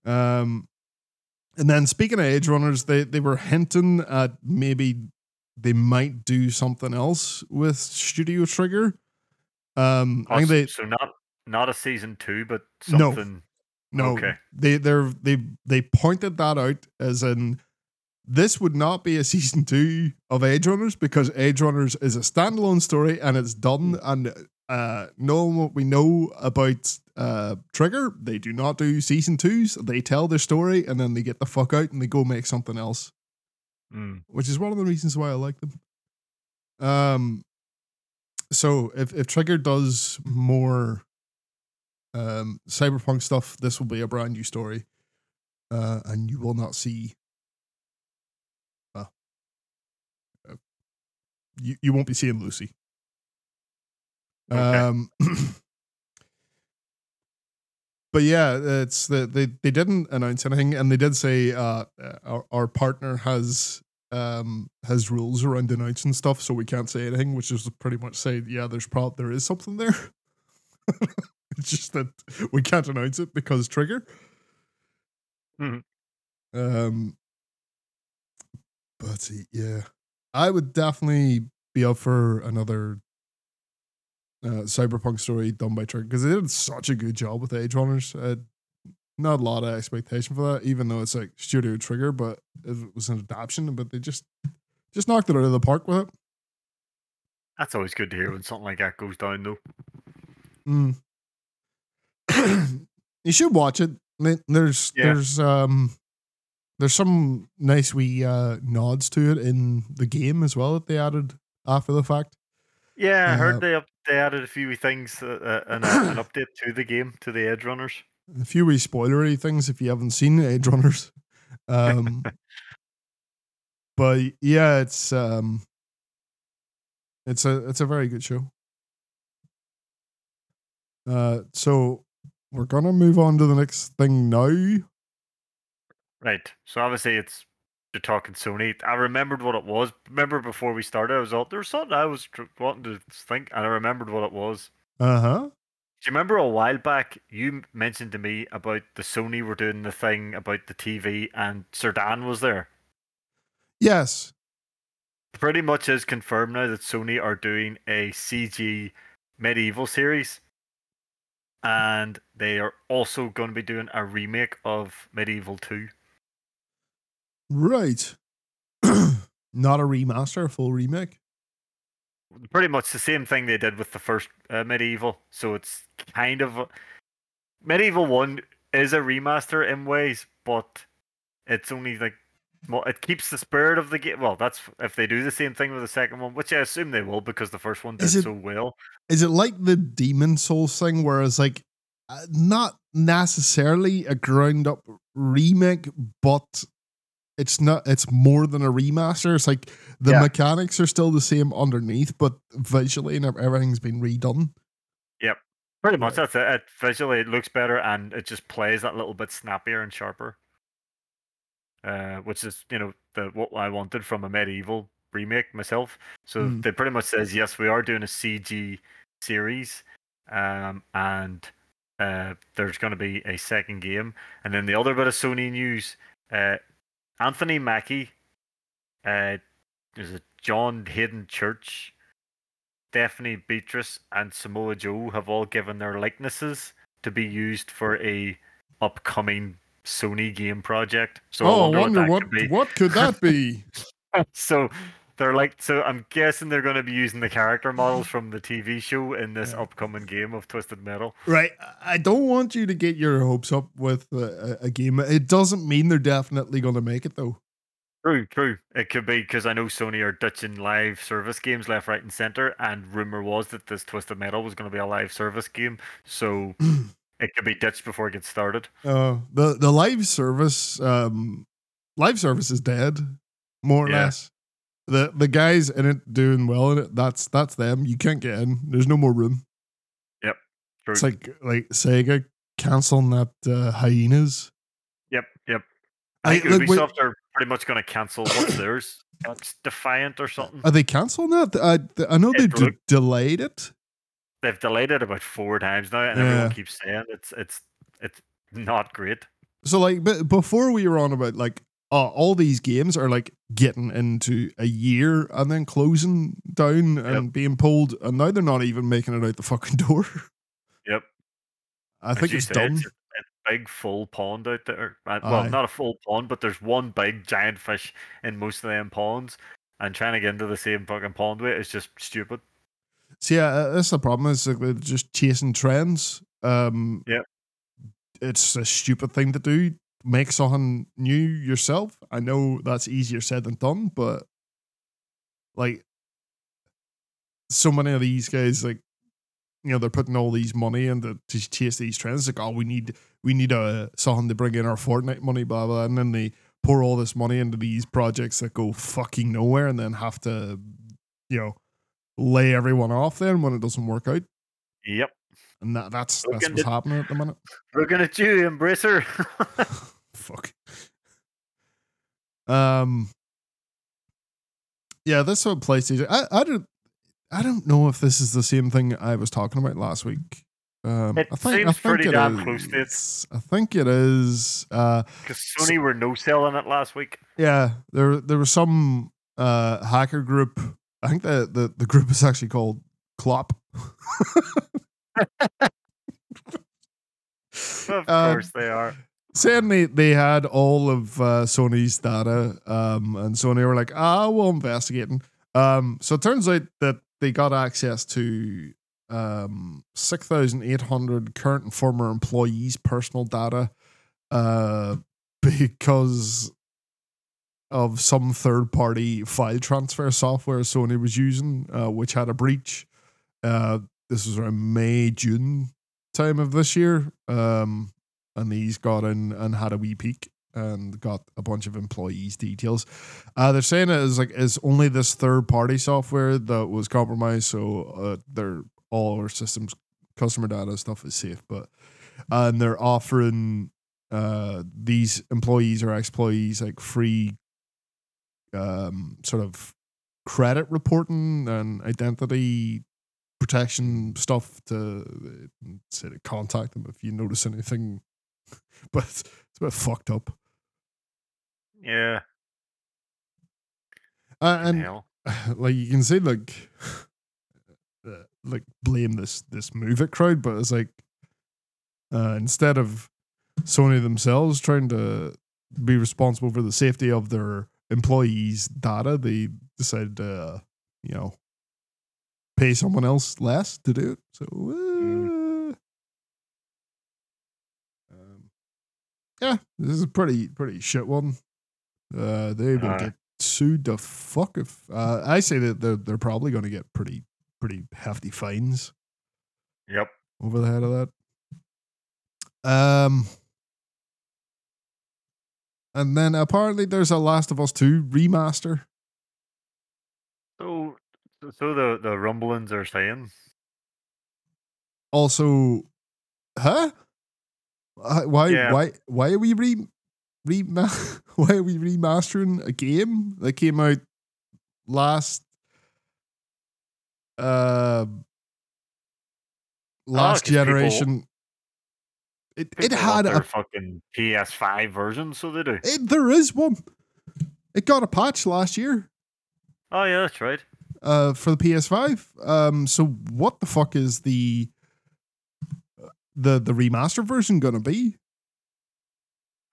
S1: Um and then speaking of Edge Runners, they they were hinting at maybe they might do something else with Studio Trigger. Um I think they
S2: so not not a season two, but
S1: No.
S2: something.
S1: no
S2: okay.
S1: they they're they they pointed that out as in this would not be a season two of Edge Runners because Edge Runners is a standalone story and it's done. And uh, knowing what we know about uh, Trigger, they do not do season twos. They tell their story and then they get the fuck out and they go make something else,
S2: Mm.
S1: which is one of the reasons why I like them. Um, so if if Trigger does more um cyberpunk stuff, this will be a brand new story, uh, and you will not see. Well, uh, you you won't be seeing Lucy.
S2: Okay.
S1: Um, but yeah, it's the they they didn't announce anything, and they did say uh our, our partner has um has rules around announcing stuff, so we can't say anything, which is pretty much say yeah, there's prob there is something there. it's just that we can't announce it because trigger.
S2: Mhm.
S1: Um, but yeah, I would definitely be up for another uh, cyberpunk story done by Trigger because they did such a good job with Edge Runners. Uh, not a lot of expectation for that, even though it's like Studio Trigger, but it was an adaptation. But they just just knocked it out of the park with it.
S2: That's always good to hear when something like that goes down, though.
S1: Mm. You should watch it. There's
S2: Yeah.
S1: there's um there's some nice wee uh, nods to it in the game as well that they added after the fact.
S2: Yeah, I
S1: Uh,
S2: heard they up, they added a few wee things uh, uh, and an update to the game to the Edge Runners.
S1: A few wee spoilery things if you haven't seen Edge Runners. Um, but yeah, it's um, it's a it's a very good show. Uh, so we're gonna move on to the next thing now.
S2: Right. So obviously it's you're talking Sony. I remembered what it was. Remember before we started, I was all there was something I was tr- wanting to think, and I remembered what it was.
S1: Uh huh.
S2: Do you remember a while back you mentioned to me about the Sony were doing the thing about the TV and Sir Dan was there?
S1: Yes.
S2: Pretty much is confirmed now that Sony are doing a CG medieval series. And they are also going to be doing a remake of Medieval 2.
S1: Right. Not a remaster, a full remake.
S2: Pretty much the same thing they did with the first uh, Medieval. So it's kind of. a- Medieval 1 is a remaster in ways, but it's only like. Well, it keeps the spirit of the game. Well, that's if they do the same thing with the second one, which I assume they will because the first one did
S1: it-
S2: so well.
S1: Is it like the Demon's Souls thing, where it's like uh, not necessarily a ground up remake, but it's not. It's more than a remaster. It's like the
S2: Yeah.
S1: mechanics are still the same underneath, but visually and everything's been redone.
S2: Yep, pretty much,
S1: Right.
S2: that's it. it. Visually, it looks better, and it just plays that little bit snappier and sharper. Uh, which is, you know, the what I wanted from a medieval remake myself. So
S1: Mm.
S2: they pretty much says yes, we are doing a CG series, um, and uh, there's going to be a second game. And then the other bit of Sony news: uh, Anthony Mackie, uh, there's a John Haden Church, Daphne Beatriz, and Samoa Joe have all given their likenesses to be used for a upcoming Sony game project. So I
S1: oh, I
S2: wonder,
S1: wonder
S2: what,
S1: what
S2: could be.
S1: what could that be?
S2: so they're like so i'm guessing they're going to be using the character models from the tv show in this
S1: Yeah.
S2: upcoming game of twisted metal
S1: right. I don't want you to get your hopes up with a- a game. It doesn't mean they're definitely going to make it though.
S2: true true it could be because i know sony are ditching live service games left right and center and rumor was that this twisted metal was going to be a live service game so it could be ditched before it gets started
S1: Uh, the the live service, um, live service is dead, more or
S2: Yeah.
S1: less. The the guys in it doing well in it. That's that's them. You can't get in. There's no more room. Yep.
S2: true
S1: It's like like Sega canceling that uh, hyenas.
S2: yep yep
S1: I-
S2: i think
S1: like, wait-
S2: ubisoft are pretty much going to cancel what's theirs defiant or something
S1: Are they canceling that? I I know they
S2: It
S1: de-
S2: look-
S1: delayed it.
S2: They've delayed it about four times now and
S1: Yeah.
S2: everyone keeps saying it's it's it's not great
S1: So like, but before we were on about like, uh, all these games are like getting into a year and then closing down and being pulled, and now they're not even making it out the fucking door.
S2: Yep.
S1: I
S2: As
S1: think it's
S2: say,
S1: done.
S2: It's a, a big full pond out there. Uh, Well,
S1: Aye.
S2: not a full pond, but there's one big giant fish in most of them ponds, and trying to get into the same fucking pond with it is just stupid.
S1: So yeah, uh, that's the problem. Is like just chasing trends. Um,
S2: Yep.
S1: it's a stupid thing to do. Make something new yourself. I know that's easier said than done, but like so many of these guys, like you know, they're putting all these money into to chase these trends. Like, oh, we need we need a something to bring in our Fortnite money, blah blah, and then they pour all this money into these projects that go fucking nowhere, and then have to, you know, lay everyone off then when it doesn't work out.
S2: Yep.
S1: And that, that's that's
S2: Looking
S1: what's happening at the minute.
S2: Looking at you, Embracer.
S1: Fuck. Um. Yeah, this one PlayStation. I I don't I don't know if this is the same thing I was talking about last week. Um,
S2: It
S1: I think, I
S2: seems
S1: think
S2: pretty
S1: it
S2: damn close to it.
S1: is. I think it is. Uh,
S2: Because Sony were no selling it last week.
S1: yeah, there there was some uh hacker group. I think the the, the group is actually called Clop.
S2: Of
S1: Um,
S2: course they are.
S1: saying they, had all of uh, Sony's data, um, and Sony were like, ah, we'll investigate. Um, so it turns out that they got access to um, 6,800 current and former employees' personal data uh, because of some third party file transfer software Sony was using, uh, which had a breach. Uh, this was around May, June time of this year. Um, and these got in and had a wee peek and got a bunch of employees' details. Uh, they're saying it is like it's only this third party software that was compromised, so uh, they're all our systems, customer data stuff is safe. But and they're offering uh, these employees or ex-employees like free um, sort of credit reporting and identity protection stuff to uh, say to contact them if you notice anything but it's, it's a bit fucked up.
S2: Yeah.
S1: Uh, and
S2: hell.
S1: like you can say like uh, like blame this this MOVEit crowd, but it's like uh, instead of Sony themselves trying to be responsible for the safety of their employees' data, they decided to uh, you know pay someone else less to do it. So. Uh, um, yeah, this is a pretty pretty shit one. Uh, they will
S2: Uh,
S1: get sued the fuck if uh, I say that they're, they're probably going to get pretty pretty hefty fines
S2: Yep.
S1: over the head of that. Um, and then apparently there's a Last of Us Two remaster.
S2: So, so the the rumblings are saying
S1: Also, huh? Uh, Why
S2: Yeah.
S1: why why are we re rema- why are we remastering a game that came out last uh last
S2: Ah, people-
S1: generation It it
S2: People
S1: had a
S2: fucking PS5 version, so they do.
S1: it, there is one. It got a patch last year
S2: Oh yeah, that's right.
S1: uh, for the PS5. Um, so what the fuck is the the the remastered version gonna be?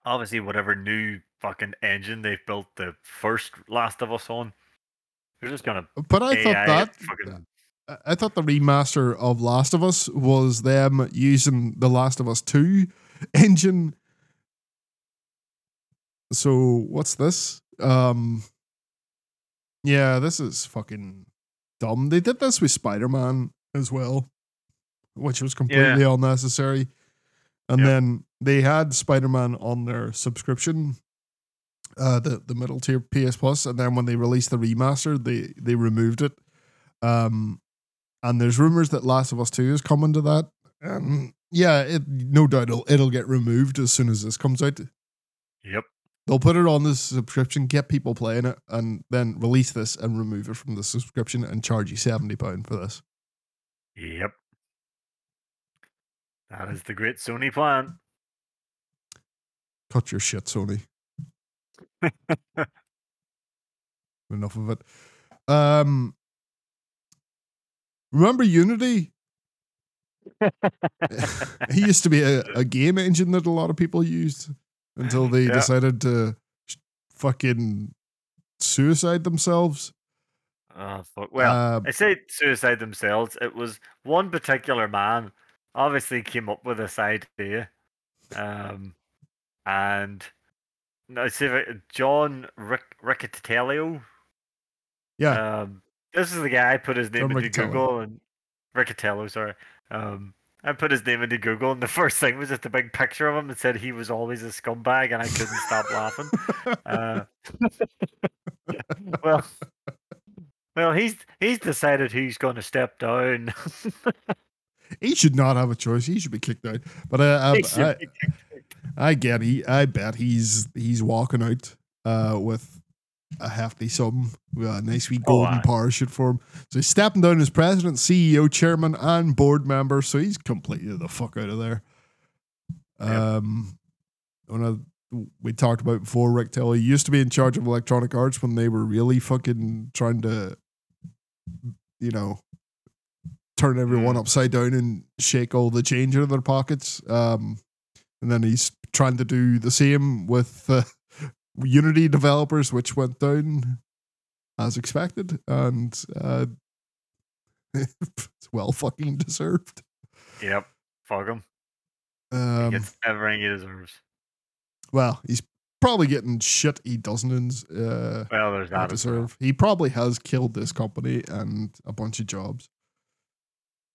S2: Obviously, whatever new fucking engine they've built the first Last of Us on, they're just gonna
S1: But I
S2: AI
S1: thought that
S2: fucking
S1: I- thought the remaster of Last of Us was them using the Last of Us 2 engine. So what's this? Um Yeah, this is fucking dumb. They did this with Spider-Man as well, which was completely unnecessary. And
S2: Yep.
S1: then they had Spider-Man on their subscription uh the the middle tier PS Plus and then when they released the remaster they they removed it. Um and there's rumors that Last of Us 2 is coming to that. And yeah, it no doubt it'll, it'll get removed as soon as this comes out.
S2: Yep.
S1: They'll put it on the subscription, get people playing it, and then release this and remove it from the subscription and charge you seventy pound for this.
S2: Yep. That is the great Sony plan.
S1: Cut your shit, Sony. Enough of it. Um, remember Unity? he used to be a, a game engine that a lot of people used until they
S2: Yeah.
S1: decided to sh- fucking suicide themselves.
S2: Oh, fuck. Well,
S1: Uh,
S2: I say suicide themselves. It was one particular man obviously came up with this idea. Um, and see, if John Ric-
S1: yeah,
S2: Um, this is the guy I put his name into
S1: Riccitiello.
S2: Google and Riccitiello, sorry. Um, I put his name into Google, and the first thing was just a big picture of him and said he was always a scumbag, and I couldn't stop laughing. Uh, well, well, he's he's decided he's going to step down.
S1: he should not have a choice. He should be kicked out. But uh,
S2: He
S1: I, I, I get. He, I bet he's he's walking out uh, with a hefty sum, a nice wee
S2: Oh,
S1: golden
S2: aye.
S1: parachute for him. So he's stepping down as president, CEO, chairman, and board member. So he's completely the fuck out of there.
S2: Yep.
S1: Um, one of we talked about before, Rick Taylor used to be in charge of Electronic Arts when they were really fucking trying to, you know, turn everyone
S2: Mm.
S1: upside down and shake all the change out of their pockets. Um, and then he's trying to do the same with uh, Unity developers, which went down as expected, and uh, it's well fucking deserved.
S2: Yep, fuck him. He
S1: Um,
S2: gets everything he deserves.
S1: well, he's probably getting shit he doesn't uh,
S2: Well, there's that
S1: deserve. He probably has killed this company and a bunch of jobs.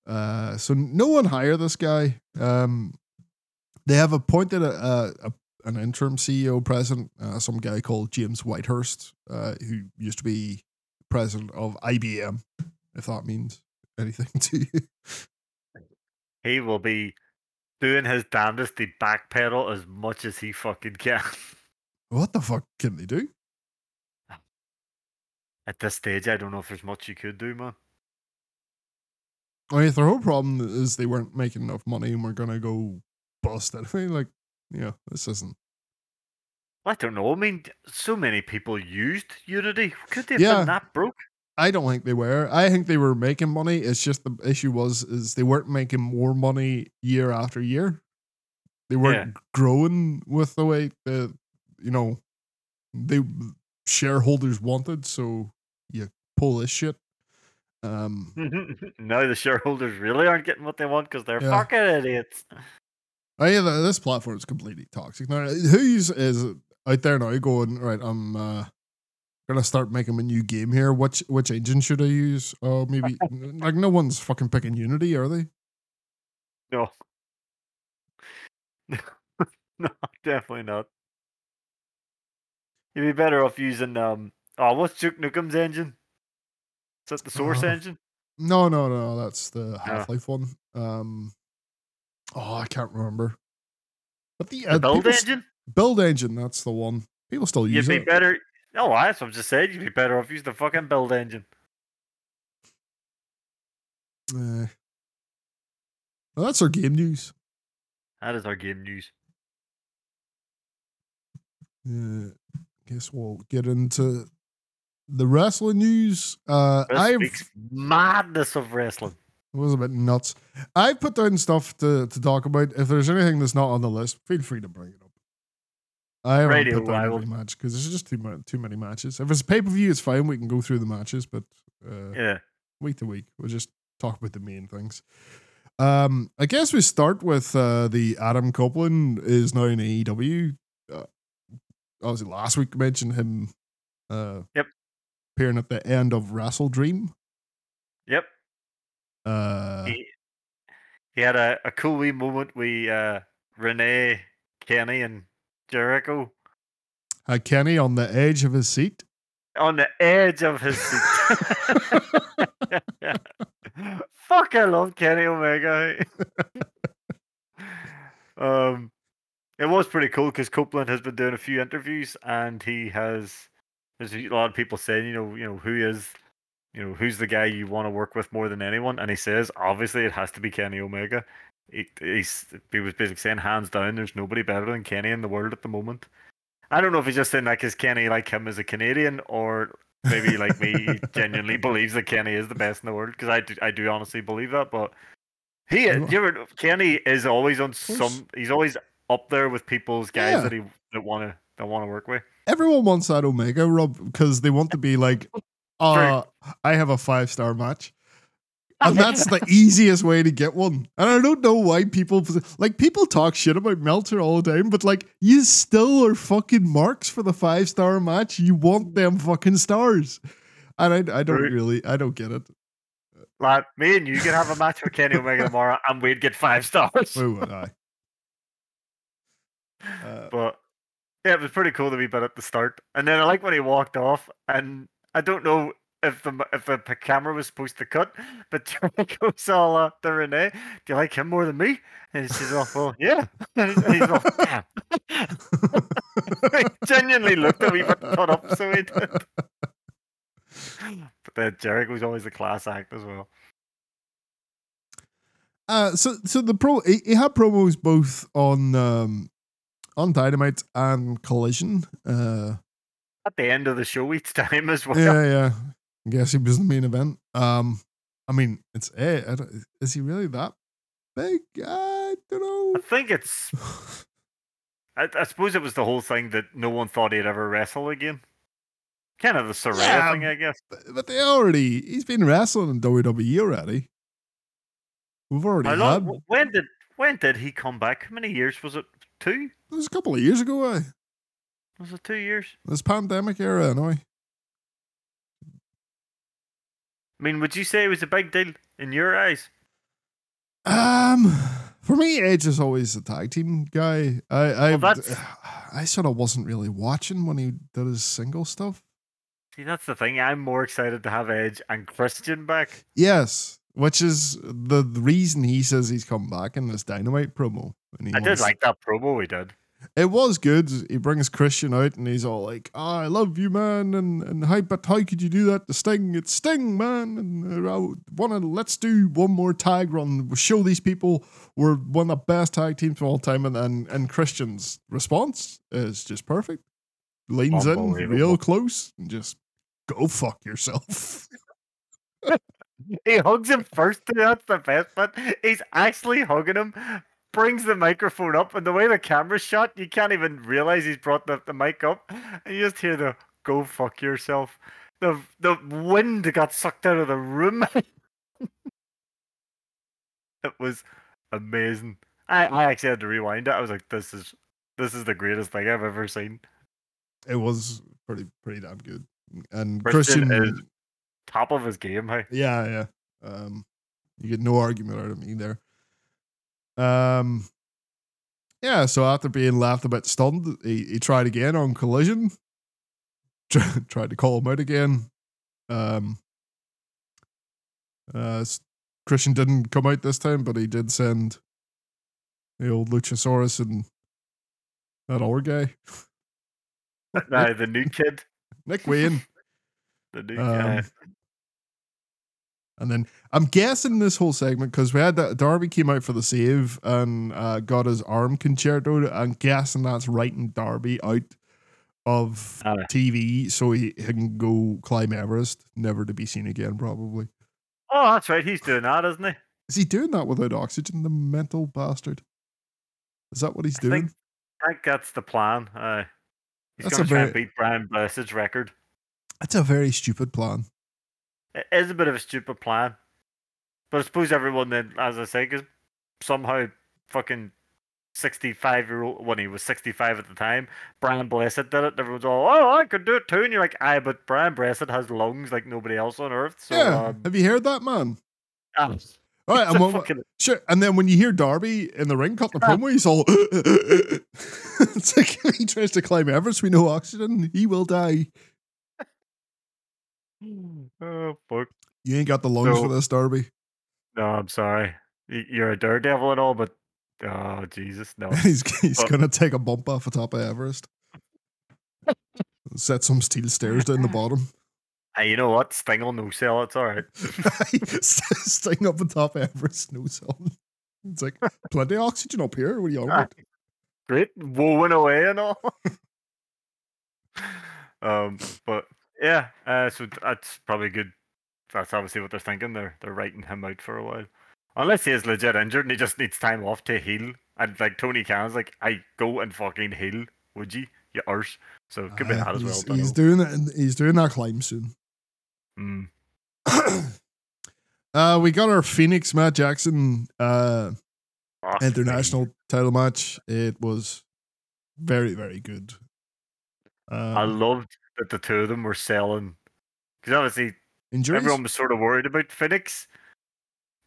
S1: Uh, so no one hire this guy. Um, they have appointed a, a, a an interim CEO president, uh, some guy called James Whitehurst, uh, who used to be president of IBM. If that means anything to you.
S2: He will be doing his damnedest to backpedal as much as he fucking can.
S1: What the fuck can they do?
S2: At this stage, I don't know if there's much you could do, man.
S1: I mean, their whole problem is they weren't making enough money and we're gonna go bust anyway, like, yeah, this isn't.
S2: I don't know. I mean, so many people used Unity. Could they have
S1: Yeah.
S2: been that broke?
S1: I don't think they were. I think they were making money. It's just the issue was is they weren't making more money year after year. They weren't growing with the way the you know they shareholders wanted. So you pull this shit. Um,
S2: no, the shareholders really aren't getting what they want because they're
S1: Yeah.
S2: fucking idiots.
S1: Mean, th- this platform is completely toxic. Now, who's is out there now going right? I'm uh, gonna start making a new game here. Which which engine should I use? Oh, maybe like no one's fucking picking Unity, are they?
S2: No. no, definitely not. You'd be better off using um. Oh, what's Duke Nukem's engine? Is that the Source
S1: Uh,
S2: engine?
S1: No, no, no. That's the. Half Life one. Um, oh, I can't remember. But the,
S2: The
S1: uh,
S2: build
S1: people s-
S2: engine?
S1: build engine. That's the one. People still use You'd
S2: be
S1: it.
S2: better. No, that's what I'm just saying. You'd be better off using the fucking build engine.
S1: Eh. Well, that's our game news.
S2: That is our game news.
S1: Yeah, guess we'll get into the wrestling news. Uh,
S2: This
S1: I've
S2: madness of wrestling.
S1: It was a bit nuts. I've put down stuff to, to talk about. If there's anything that's not on the list, feel free to bring it up. I haven't
S2: Radio,
S1: put down
S2: I
S1: every match because there's just too much, too many matches. If it's pay per view, it's fine. We can go through the matches, but uh,
S2: Yeah.
S1: week to week, we'll just talk about the main things. Um, I guess we start with uh, the Adam Copeland is now in AEW. Uh, obviously, last week mentioned him. Uh,
S2: Yep.
S1: Appearing at the end of Wrestle Dream.
S2: Yep.
S1: Uh,
S2: he, he had a, a cool wee moment with uh, Renee, Kenny, and Jericho
S1: had Kenny on the edge of his seat.
S2: on the edge of his seat. Fuck, I love Kenny Omega. um, it was pretty cool because Copeland has been doing a few interviews and he has. There's a lot of people saying, you know, you know, who is, you know, who's the guy you want to work with more than anyone? And he says, obviously, it has to be Kenny Omega. He, he's, he was basically saying, hands down, there's nobody better than Kenny in the world at the moment. I don't know if he's just saying that because Kenny like him as a Canadian, or maybe like me genuinely believes that Kenny is the best in the world. Because I do, I do honestly believe that. But he, you ever, Kenny is always on some. He's always up there with people's guys
S1: Yeah.
S2: that he that want to that want to work with.
S1: Everyone wants that Omega Rob because they want to be like, uh, I have a five star match. And that's the easiest way to get one. And I don't know why people like people talk shit about Meltzer all the time, but like you still are fucking marks for the five star match. You want them fucking stars. And I, I don't
S2: True.
S1: really I don't get it.
S2: Like me and you could have a match with Kenny Omega tomorrow, and we'd get five stars.
S1: Why would I? Uh,
S2: But yeah, it was pretty cool to be bit at the start. And then I like when he walked off, and I don't know if the if the camera was supposed to cut, but Jericho saw uh, the Renee. Do you like him more than me? And she's off. Well, yeah. And he's off. Damn. genuinely looked at me, but cut up, so he did. But then Jericho's always a class act as well.
S1: Uh, so so the pro he, he had promos both on um on Dynamite and Collision. Uh,
S2: At the end of the show each time as well.
S1: yeah, yeah. I guess he was the main event. Um, I mean, it's eh, I don't- is he really that big? I don't know.
S2: I think it's I, I suppose it was the whole thing that no one thought he'd ever wrestle again. Kind of the Soraya
S1: Yeah,
S2: thing, I guess.
S1: but they already he's been wrestling in WWE already. We've already
S2: How
S1: had.
S2: long, when did when did he come back? How many years was it? Two?
S1: It was a couple of years ago. Uh,
S2: Was it two years?
S1: this pandemic era, anyway.
S2: I mean, would you say it was a big deal in your eyes?
S1: Um, for me, Edge is always a tag team guy. I I
S2: that's-
S1: I sort of wasn't really watching when he did his single stuff.
S2: See, that's the thing. I'm more excited to have Edge and Christian back.
S1: Yes, which is the, reason he says he's come back in this Dynamite promo. And he
S2: I did like that promo we did.
S1: It was good. He brings Christian out and he's all like, oh, "I love you, man," and and how but how could you do that to Sting? It's Sting, man. And I want to let's do one more tag run. We'll show these people we're one of the best tag teams of all time. And and, and Christian's response is just perfect. Leans in real close and just go fuck yourself.
S2: He hugs him first. That's the best part. He's actually hugging him, brings the microphone up, and the way the camera's shot, you can't even realize he's brought the, the mic up. And you just hear the "Go fuck yourself." The the wind got sucked out of the room. it was amazing. I, I actually had to rewind it. I was like, "This is this is the greatest thing I've ever seen."
S1: it was pretty pretty damn good. And
S2: Christian
S1: Christian,
S2: is- Top of his game. Hey,
S1: yeah, yeah. Um, you get no argument out of me there. Um, yeah. So after being laughed a bit stunned, he, he tried again on Collision. Tried to call him out again. Um, uh, Christian didn't come out this time, but he did send the old Luchasaurus and that old guy,
S2: Nah, the new kid,
S1: Nick Wayne.
S2: the new
S1: Um,
S2: guy.
S1: And then I'm guessing this whole segment because we had that Darby came out for the save and uh, got his arm Con-Chair-To. I'm guessing that's writing Darby out of
S2: Ah.
S1: TV so he, he can go climb Everest, never to be seen again, probably.
S2: Oh, that's right. He's doing that, isn't he?
S1: Is he doing that without oxygen, the mental bastard? Is that what he's
S2: I
S1: doing?
S2: think, I think that's the plan. Uh, he's going to try and
S1: very-
S2: beat Brian Blessed's record.
S1: That's a very stupid plan.
S2: It is a bit of a stupid plan. But I suppose everyone then, as I say, because somehow fucking 65 year old, when he was 65 at the time, Brian Blessed did it. And everyone's all, oh, I could do it too. And you're like, aye, but Brian Blessed has lungs like nobody else on earth. So,
S1: yeah.
S2: um,
S1: Have you heard that, man?
S2: ah,
S1: All right.
S2: it's
S1: And,
S2: a
S1: when,
S2: fucking-
S1: sure, and then when you hear Darby in the ring cut the promo, he's all. it's like he tries to climb Everest with no oxygen, he will die.
S2: oh, fuck.
S1: You ain't got the lungs
S2: So-
S1: for this, Darby.
S2: No, I'm sorry. You're a daredevil and all, but oh Jesus, no.
S1: he's he's
S2: But-
S1: gonna take a bump off the top of Everest. Set some steel stairs down the bottom.
S2: Hey, you know what? Sting will no sell. It's all right.
S1: Sting up the top of Everest, no selling. It's like plenty of oxygen up here. What are you on about?
S2: Great, wooing away and all. um, but yeah, uh, so that's probably good. That's obviously what they're thinking. They're they're writing him out for a while, unless he is legit injured and he just needs time off to heal. And like Tony Khan's like, I go and fucking heal, would you, you arse? So it could be
S1: Uh,
S2: that as well.
S1: he's,
S2: don't
S1: he's
S2: know.
S1: doing that. He's doing that climb soon.
S2: Mm.
S1: uh, we got our Fenix Matt Jackson uh,
S2: Oh,
S1: international title match. It was very, very good. Uh,
S2: I loved that the two of them were selling because obviously
S1: injuries.
S2: everyone was sort of worried about Fenix.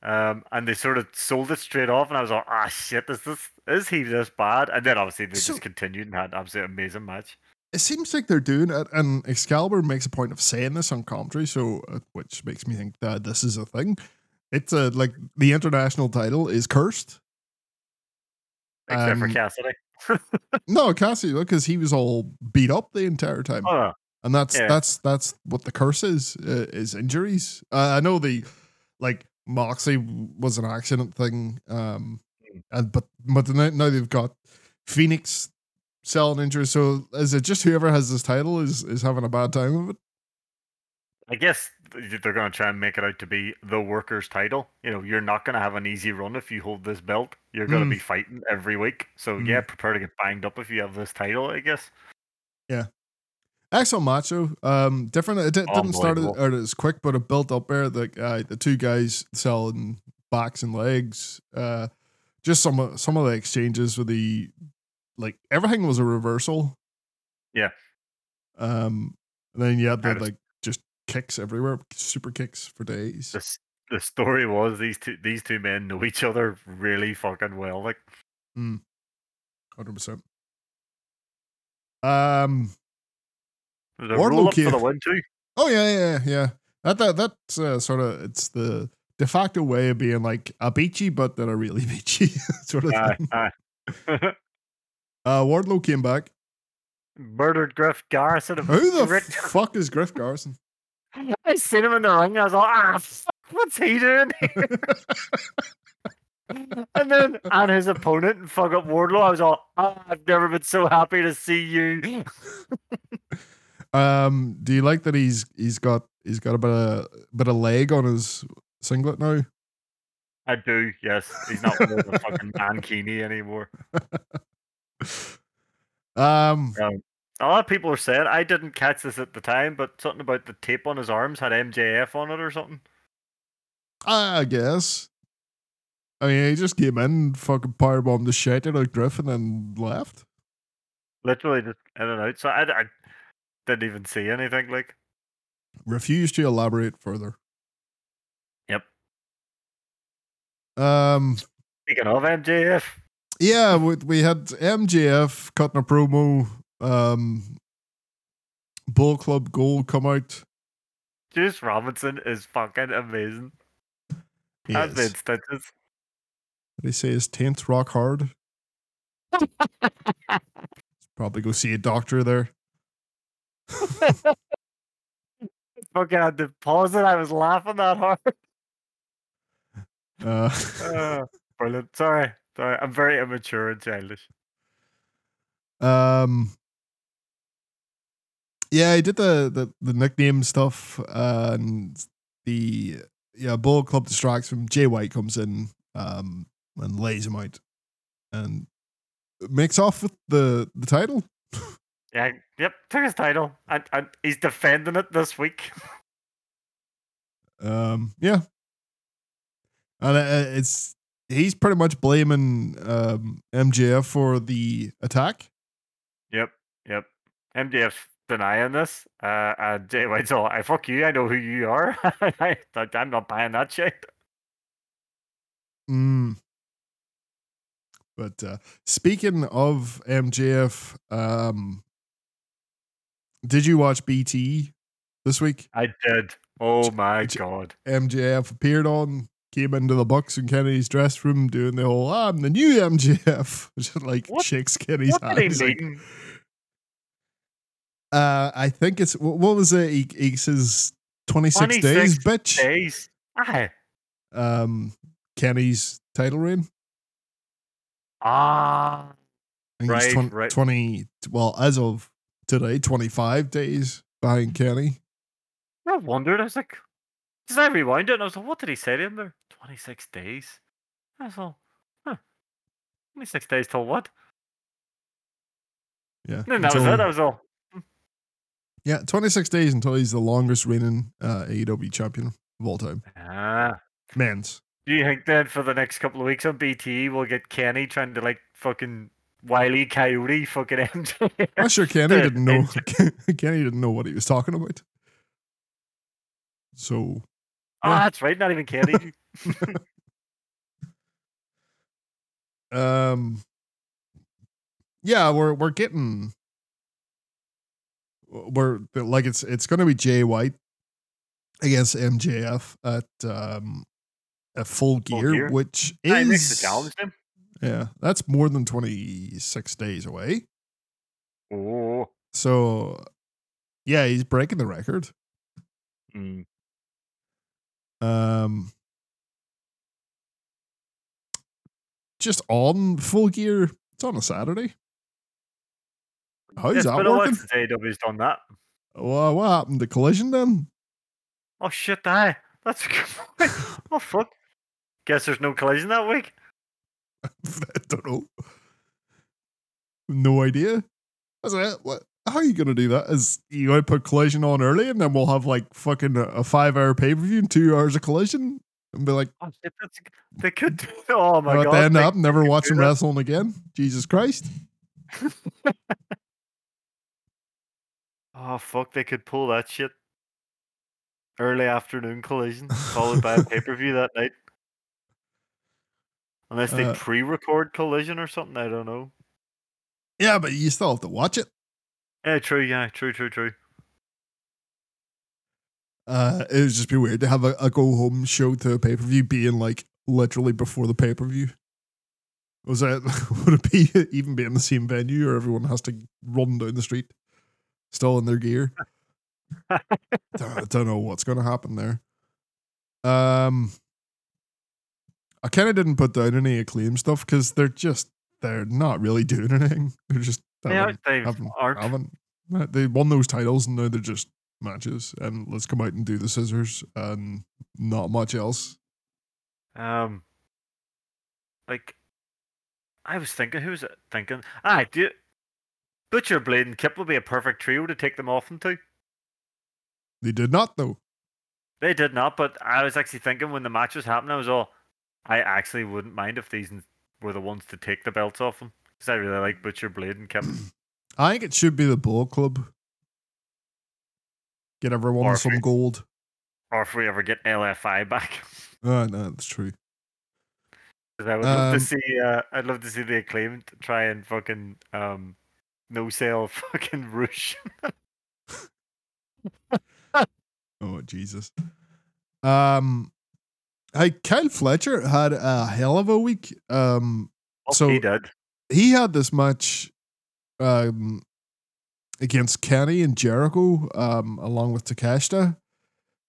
S2: Um, and they sort of sold it straight off, and I was like, "Ah, shit! Is this is he this bad?" And then obviously they
S1: So-
S2: just continued and had an absolutely amazing match.
S1: it seems like they're doing it, and Excalibur makes a point of saying this on commentary, so uh, which makes me think that this is a thing. It's a like the international title is cursed.
S2: Except for
S1: Um,
S2: Cassidy.
S1: No, Cassidy, because he was all beat up the entire time.
S2: Oh.
S1: And that's
S2: Yeah.
S1: that's that's what the curse is uh, is injuries. Uh, I know the like Moxley was an accident thing, um,
S2: Mm.
S1: and but but now, they've got Fenix selling injuries. So is it just whoever has this title is is having a bad time of it?
S2: I guess they're going to try and make it out to be the workers' title. You know, you're not going to have an easy run if you hold this belt. You're going to
S1: Mm.
S2: be fighting every week. So
S1: Mm.
S2: yeah, prepare to get banged up if you have this title. I guess.
S1: Excellent macho. Um, different. It di- didn't start or as quick, but it built up there. The uh, the two guys selling backs and legs. Uh, just some of some of the exchanges with the like everything was a reversal.
S2: Yeah.
S1: Um. And then you had the like just kicks everywhere, super kicks for days.
S2: This the story was these two these two men know each other really fucking well. Like
S1: Hundred percent. Um.
S2: A
S1: Wardlow came-
S2: for the win too.
S1: Oh yeah, yeah, yeah. That that that's uh, sort of it's the de facto way of being like a beachy, but that are really beachy sort of
S2: Aye,
S1: thing.
S2: aye.
S1: Uh, Wardlow came back.
S2: Murdered Griff Garrison.
S1: Who the
S2: Rick-
S1: fuck is Griff Garrison?
S2: I seen him in the ring. I was like, ah, fuck, what's he doing? here?" and then and his opponent and fuck up Wardlow. I was like, oh, I've never been so happy to see you.
S1: Um, do you like that he's he's got he's got a bit of bit of leg on his singlet now?
S2: I do, yes. He's not wearing a fucking mankini anymore.
S1: Um,
S2: A lot of people are saying I didn't catch this at the time, but something about the tape on his arms had MJF on it or something.
S1: I guess. I mean, he just came in, fucking powerbombed the shit out of Griffin and left.
S2: Literally just in and out. So I, I didn't even see anything. Like,
S1: Refused to elaborate further.
S2: Yep.
S1: Um.
S2: speaking of MJF,
S1: Yeah, we, we had MJF cutting a promo. Um, Bullet Club Gold come out.
S2: Juice Robinson is fucking amazing. Has
S1: Yes.
S2: been stitches.
S1: They say his tenth rock hard. Probably go see a doctor there.
S2: Fucking had to pause it. I was laughing that hard.
S1: Uh,
S2: Uh, brilliant. Sorry, sorry. I'm very immature and childish.
S1: um, yeah, he did the the, the nickname stuff and the yeah Bullet Club distracts him. Jay White comes in um and lays him out and makes off with the the title.
S2: Yeah. Yep. Took his title, and, and he's defending it this week.
S1: Um, yeah, and uh, it's he's pretty much blaming um, MJF for the attack.
S2: Yep. Yep. MJF's denying this. Uh, and Jay White's all, I fuck you. I know who you are. I, I'm not buying that shit.
S1: Mm. But uh, speaking of MJF, um, did you watch BT this week?
S2: I did. Oh my
S1: J-
S2: god.
S1: MJF appeared on, came into the Bucks and Kennedy's dress room doing the whole "I'm the new MJF," just like
S2: What-
S1: shakes Kenny's
S2: What
S1: hand.
S2: did he
S1: like, uh, I think it's wh- what was it? He, he says twenty six days,
S2: 26
S1: bitch.
S2: Days. Aye.
S1: Um, Kenny's title reign.
S2: Ah. Right,
S1: 20,
S2: right.
S1: 20 well, as of today, 25 days behind Kenny.
S2: I wondered. I was like, because I rewound it and I was like, what did he say to him there? 26 days. I was all, huh. 26 days till what?
S1: Yeah.
S2: And that was it. That was all,
S1: Yeah, 26 days until he's the longest reigning uh, AEW champion of all time.
S2: ah.
S1: Men's.
S2: Do you think then for the next couple of weeks on BT we'll get Kenny trying to like fucking Wiley Coyote fucking MJ?
S1: I'm sure Kenny didn't know. Kenny didn't know what he was talking about. So,
S2: Oh,
S1: Yeah.
S2: that's right. Not even Kenny.
S1: um, yeah, we're we're getting we're like it's it's going to be Jay White against MJF at um at full gear,
S2: Gear.
S1: which
S2: I
S1: is
S2: mixed the challenge him.
S1: Yeah, that's more than 26 days away.
S2: Oh.
S1: So, yeah, he's breaking the record.
S2: Mm.
S1: Um, just on full gear. It's on a Saturday. How's
S2: It's
S1: that
S2: while
S1: working?
S2: since AEW's done that.
S1: Well, what happened to Collision then?
S2: Oh shit, aye. That's a good point. Oh fuck. Guess there's no collision that week.
S1: I don't know. No idea. What's that? Eh, what? How are you gonna do that? Is you gonna put Collision on early, and then we'll have like fucking a, a five-hour pay-per-view and two hours of Collision, and be like,
S2: Oh shit, that's they could. do- Oh my
S1: "What
S2: god.
S1: the end
S2: they-
S1: up? Never
S2: could
S1: watch
S2: do
S1: him
S2: that.
S1: wrestling again." Jesus Christ!
S2: Oh fuck, they could pull that shit. Early afternoon collision followed by a pay per view that night. Unless they
S1: Uh,
S2: pre-record collision or something, I don't know.
S1: Yeah, but you still have to watch it.
S2: Yeah, true. Yeah, true, true, true.
S1: Uh, it would just be weird to have a, a go home show to a pay per view being like literally before the pay per view. Was that would it be even be in the same venue or everyone has to run down the street still in their gear? I don't know what's going to happen there. Um, I kind of didn't put down any acclaim stuff because they're just they're not really doing anything. They're just having-
S2: they
S1: haven't- haven't. They won those titles and now they're just matches. And let's come out and do the scissors and not much else.
S2: Um, like, I was thinking, who's it thinking? Ah, do Butcher Blade and Kip would be a perfect trio to take them off into.
S1: They did not though.
S2: They did not, but I was actually thinking when the match was happening, I was all, I actually wouldn't mind if these were the ones to take the belts off them because I really like Butcher Blade and Kip.
S1: I think it should be the Bullet Club. Get everyone
S2: Or
S1: some
S2: if-
S1: gold.
S2: or if we ever get LFI back.
S1: Uh, no, that's true.
S2: I would love
S1: Um,
S2: to see. Uh, I'd love to see the acclaimed try and fucking um, no sale fucking Roosh.
S1: Oh Jesus. Um, hey, Kyle Fletcher had a hell of a week. Um,
S2: Oh,
S1: So-
S2: he did.
S1: he had this match um against Kenny and Jericho um along with Takeshita.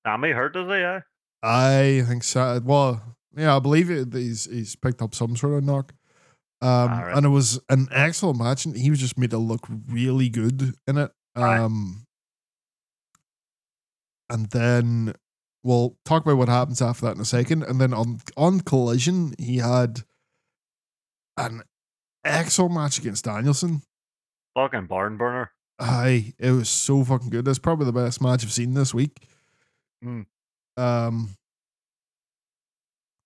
S2: Sammy hurt, does he? Yeah.
S1: I think so. Well, yeah, I believe it, he's he's picked up some sort of knock. Um,
S2: Alright.
S1: and it was an excellent match, and he was just made to look really good in it. Um, and then we'll talk about what happens after that in a second. And then on on Collision, he had an excellent match against Danielson.
S2: Fucking barn burner.
S1: Aye, it was so fucking good. That's probably the best match I've seen this week.
S2: Mm.
S1: Um,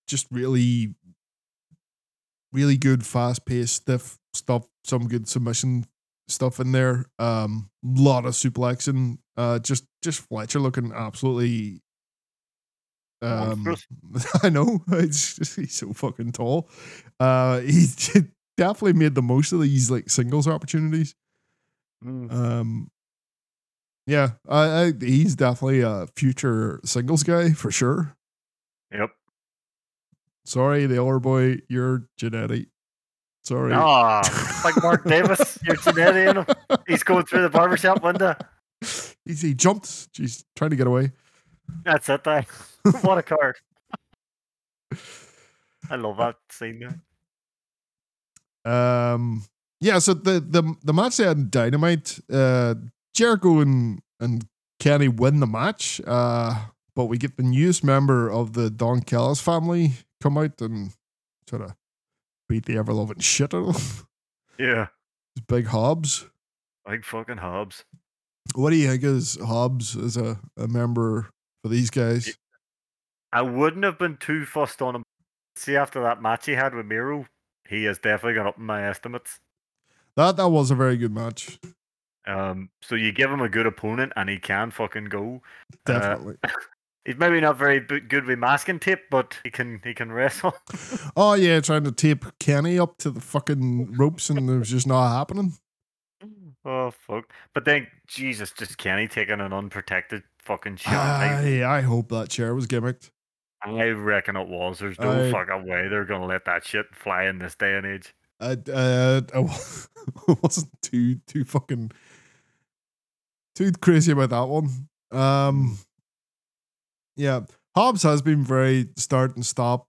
S1: just really, really good, fast paced, stiff stuff. Some good submission stuff in there. Um, lot of suplexing. Uh, just just Fletcher looking absolutely. Um, I know it's just, he's so fucking tall. Uh, he definitely made the most of these like singles opportunities.
S2: Mm.
S1: Um, yeah, I, I he's definitely a future singles guy for sure.
S2: Yep.
S1: Sorry, the older boy, you're genetic. Sorry.
S2: Ah, like Mark Davis, you're him. He's going through the barbershop window.
S1: He's, he jumped. She's trying to get away.
S2: That's it. Then. what a card. I love that scene. There.
S1: Um, yeah. So the the the match they had in Dynamite, uh, Jericho and and Kenny win the match. Uh, but we get the newest member of the Don Callis family come out and sort of beat the ever loving shit out of them.
S2: Yeah,
S1: It's Big Hobbs.
S2: like fucking Hobbs.
S1: What do you think is Hobbs as a, a member for these guys?
S2: I wouldn't have been too fussed on him. See, after that match he had with Miro, he has definitely gone up in my estimates.
S1: That that was a very good match.
S2: Um, so you give him a good opponent and he can fucking go. Uh,
S1: Definitely.
S2: He's maybe not very good with masking tape, but he can he can wrestle.
S1: oh yeah, trying to tape Kenny up to the fucking ropes and it was just not happening.
S2: Oh fuck! But then Jesus, just Kenny taking an unprotected fucking shot. I,
S1: I, hope that chair was gimmicked.
S2: I reckon it was. There's no
S1: I-
S2: fucking way they're gonna let that shit fly in this day and age.
S1: I, uh, I wasn't too too fucking too crazy about that one. Um, yeah, Hobbs has been very start and stop.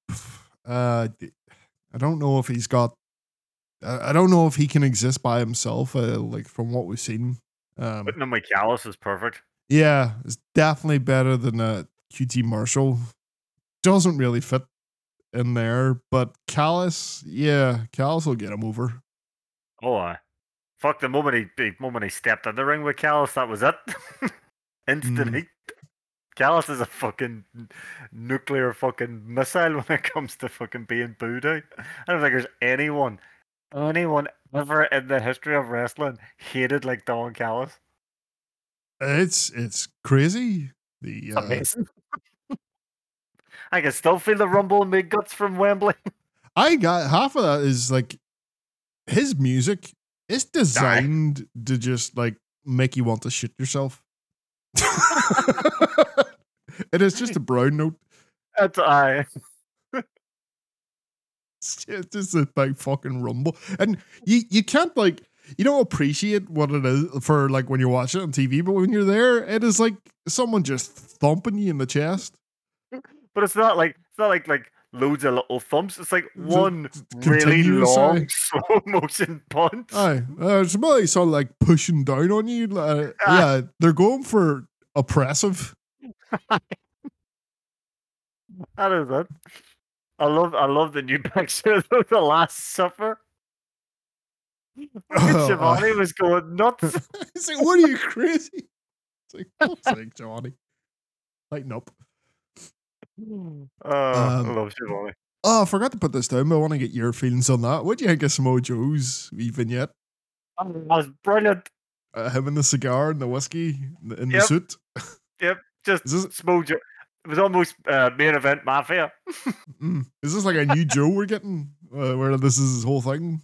S1: Uh, I don't know if he's got. I don't know if he can exist by himself. Uh, like from what we've seen. Um,
S2: Putting him with Callis is perfect.
S1: yeah, it's definitely better than uh, QT Marshall. Doesn't really fit in there, but Callis, yeah, Callis will get him over.
S2: Oh, I fuck the moment he the moment he stepped in the ring with Callis, that was it. Instant
S1: Mm.
S2: heat. Callis is a fucking nuclear fucking missile when it comes to fucking being booed out. I don't think there's anyone, anyone ever in the history of wrestling hated like Don Callis.
S1: It's it's crazy. The uh,
S2: amazing. I can still feel the rumble in my guts from Wembley.
S1: I got half of that is like his music is designed to just like make you want to shit yourself. it is just a brown note.
S2: That's I.
S1: It's just- just a big fucking rumble, and you you can't like you don't appreciate what it is for like when you watch it on TV, but when you're there, it is like someone just thumping you in the chest.
S2: But it's not like it's not like like loads of little thumps. It's like
S1: It's
S2: one really
S1: continuous,
S2: long slow motion punch.
S1: Aye, uh, it's really sort of like pushing down on you. Uh, yeah, they're going for oppressive.
S2: That is it. I love I love the new picture of the Last Supper.
S1: Oh,
S2: Shivani was going nuts.
S1: it's like, what are you crazy? It's like, fuck's sake, Johnny, lighten up.
S2: Oh, I
S1: Um,
S2: love Shivani.
S1: Oh, I forgot to put this down, but I want to get your feelings on that. What do you think of Samoa Joe's vignette?
S2: That was brilliant.
S1: Uh, him and the cigar and the whiskey in the, in the
S2: Yep. Just
S1: Is this-
S2: smooth. jo- It was almost uh, main event mafia.
S1: Mm. Is this like a new Joe we're getting? Uh, where this is his whole thing?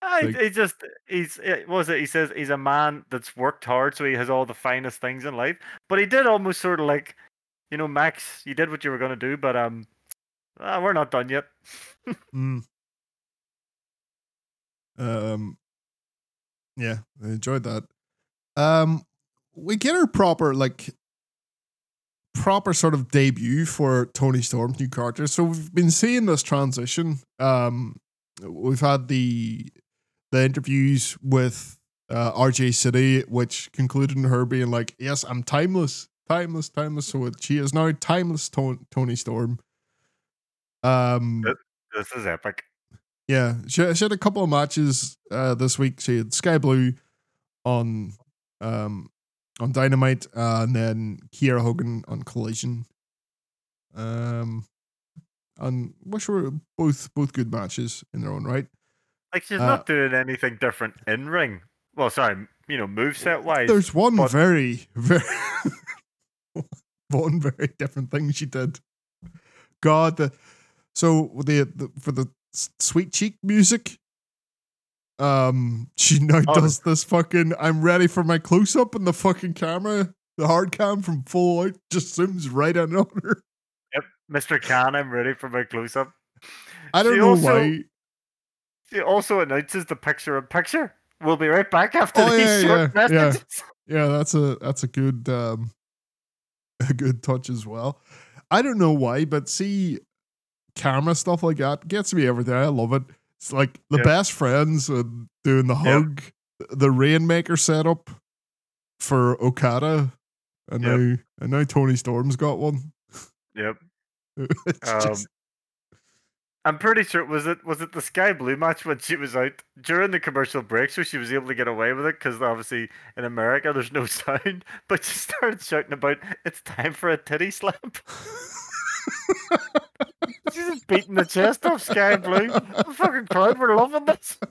S2: I,
S1: Like-
S2: he just he's eh, what was it? He says he's a man that's worked hard, so he has all the finest things in life. But he did almost sort of like, you know, Max, you did what you were gonna do, but um, ah, we're not done yet.
S1: Mm. Um, yeah, I enjoyed that. Um, we get her proper like proper sort of debut for Toni Storm's new character. So we've been seeing this transition. Um, we've had the the interviews with uh, RJ City, which concluded in her being like, "Yes, I'm timeless, timeless, timeless." So she is now timeless to- Tony Storm. Um,
S2: This is epic.
S1: yeah, she, she had a couple of matches uh, this week. She had Skye Blue on um on Dynamite, uh, and then Kiera Hogan on Collision. Um, and which were both both good matches in their own right.
S2: Like she's
S1: Uh,
S2: not doing anything different in ring. Well, sorry, you know, moveset wise.
S1: There's one
S2: but-
S1: very very one very different thing she did. God, the, so the, the for the sweet cheek music. Um, she now
S2: Oh,
S1: does this fucking. I'm ready for my close up, and the fucking camera, the hard cam from full out, just zooms right in on her.
S2: Yep, Mr. Khan, I'm ready for my close up.
S1: I don't
S2: She
S1: know
S2: also-
S1: why.
S2: She also announces the picture in picture. We'll be right back after
S1: Oh,
S2: these
S1: yeah,
S2: short
S1: yeah, yeah.
S2: messages.
S1: Yeah, that's a that's a good um a good touch as well. I don't know why, but see camera stuff like that gets me every day. I love it. It's like the
S2: Yep.
S1: best friends and doing the hug, the rainmaker setup for Okada. And
S2: Yep.
S1: now and now Toni Storm's got one.
S2: Yep. Um,
S1: just
S2: I'm pretty sure was it was it the Skye Blue match when she was out during the commercial break, so she was able to get away with it because obviously in America there's no sound. But she started shouting about it's time for a titty slap. She's just beating the chest off Skye Blue. I'm fucking crowd were loving this.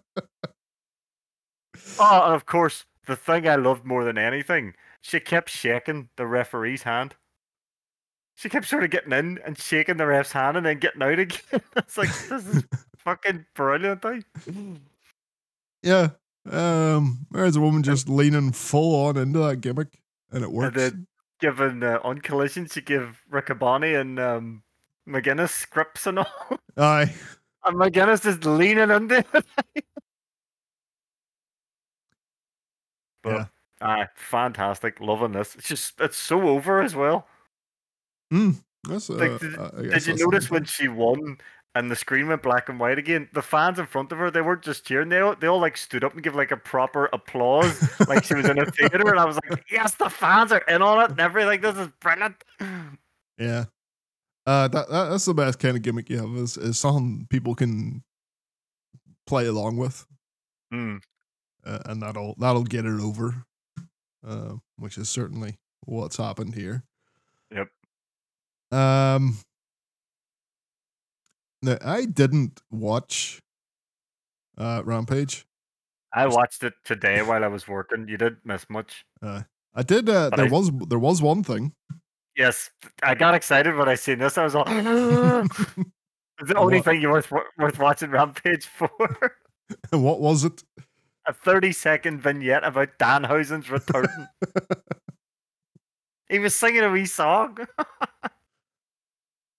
S2: Oh, and of course, the thing I loved more than anything, she kept shaking the referee's hand. She kept sort of getting in and shaking the ref's hand and then getting out again. it's like this is fucking brilliant. eh?
S1: yeah. Um there's a woman just leaning full on into that gimmick and it works.
S2: then- Given uh, on collision, she gave Riccaboni and um, McGuinness scripts and all.
S1: Aye.
S2: And McGuinness is leaning into it. but
S1: Yeah.
S2: aye, fantastic, loving this. It's just it's so over as well.
S1: Mm, that's, uh,
S2: Like, did-
S1: I
S2: Did you notice when she won and the screen went black and white again? The fans in front of her, they weren't just cheering; they all, they all like stood up and give like a proper applause, like she was in a theater. And I was like, "Yes, the fans are in on it and everything. This is brilliant."
S1: Yeah. Uh, that, that that's the best kind of gimmick you have is, is something people can play along with,
S2: Mm,
S1: uh, and that'll that'll get it over, uh, which is certainly what's happened here.
S2: Yep.
S1: Um. Now I didn't watch uh Rampage.
S2: I watched it today while I was working. You didn't miss much.
S1: I did. Uh, there
S2: I-
S1: was there was one thing.
S2: Yes, I got excited when I seen this. I was all. it's the only
S1: What?
S2: thing you worth worth watching Rampage for.
S1: what was it?
S2: a 30 second vignette about Danhausen's return. he was singing a wee song.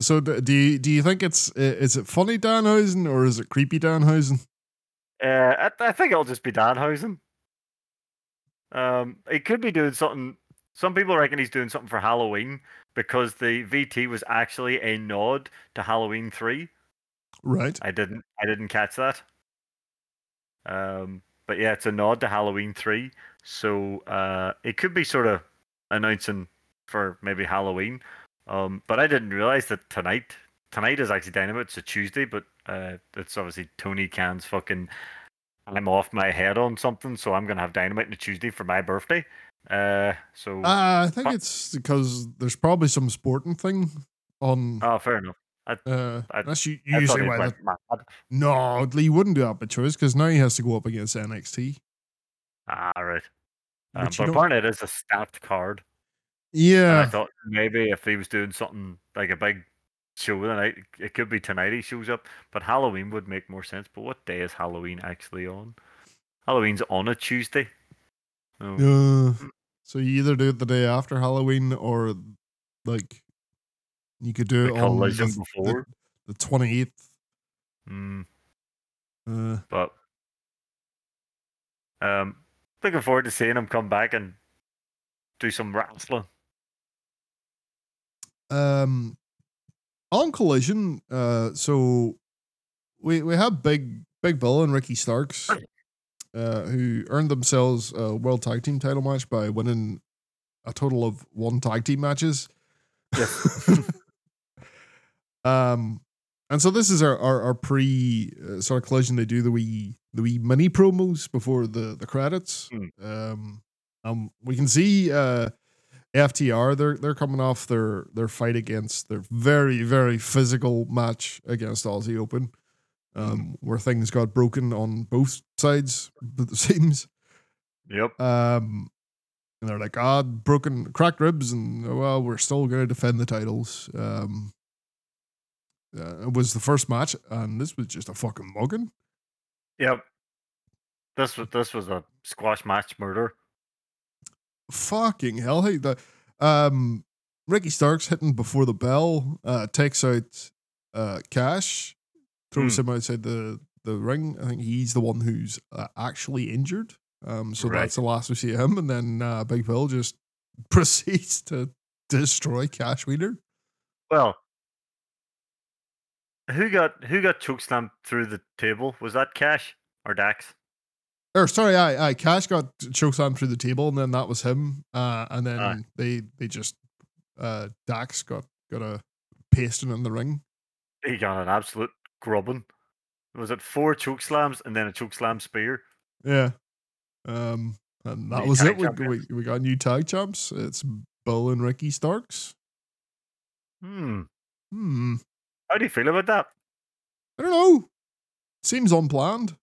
S1: So do you do you think it's is it funny Danhausen or is it creepy Danhausen?
S2: Uh, I, I think it'll just be Danhausen. Um, he could be doing something. Some people reckon he's doing something for Halloween because the VT was actually a nod to Halloween three.
S1: Right.
S2: I didn't. I didn't catch that. Um, but yeah, it's a nod to Halloween three. So uh, it could be sort of announcing for maybe Halloween. Um, but I didn't realize that tonight. Tonight is actually Dynamite. It's a Tuesday, but uh, it's obviously Tony Khan's fucking. I'm off my head on something, so I'm gonna have Dynamite on a Tuesday for my birthday. Uh, so
S1: Uh, I think it's because there's probably some sporting thing on.
S2: oh, fair enough.
S1: Uh,
S2: I-
S1: that's u-
S2: I
S1: usually why. that-
S2: mad.
S1: no, he wouldn't do that by choice because now he has to go up against NXT.
S2: Ah, right. Um, but it is a stacked card. And I thought maybe if he was doing something like a big show tonight, it could be tonight he shows up. But Halloween would make more sense. But what day is Halloween actually on? Halloween's on a Tuesday. Oh,
S1: uh, so you either do it the day after Halloween or like you could do
S2: the
S1: it on the,
S2: before.
S1: the twenty eighth.
S2: Mm,
S1: Uh,
S2: but um, looking forward to seeing him come back and do some wrestling.
S1: Um, on collision, uh, so we we have big Big Bill and Ricky Starks, uh, who earned themselves a world tag team title match by winning a total of one tag team matches. Yeah. um, and so this is our our, our pre uh, sort of collision. They do the wee the wee mini promos before the the credits.
S2: Mm.
S1: Um, um, we can see uh, FTR. They're they're coming off their their fight against their very very physical match against Aussie Open, um, where things got broken on both sides. It seems.
S2: Yep.
S1: Um, and they're like, ah, broken, cracked ribs, and well, we're still going to defend the titles. Um, uh, it was the first match, and this was just a fucking mugging.
S2: Yep. This was this was a squash match murder.
S1: Fucking hell! Hey, the um, Ricky Starks hitting before the bell uh, takes out uh, Cash, throws
S2: Hmm.
S1: him outside the the ring. I think he's the one who's uh, actually injured. Um, so
S2: Right.
S1: that's the last we see of him, and then uh, Big Bill just proceeds to destroy Cash Wheeler.
S2: Well, who got who got chokeslammed through the table? Was that Cash or Dax?
S1: Or sorry, I, I Cash got chokeslammed through the table, and then that was him. Uh, and then
S2: Aye.
S1: they they just uh, Dax got got a pasting in the ring.
S2: He got an absolute grubbing. Was it four choke slams and then a choke slam spear?
S1: Yeah, um, and that
S2: New
S1: was it. We, we we got new tag champs. It's Bill and Ricky Starks.
S2: Hmm.
S1: Hmm,
S2: How do you feel about that?
S1: I don't know. Seems unplanned.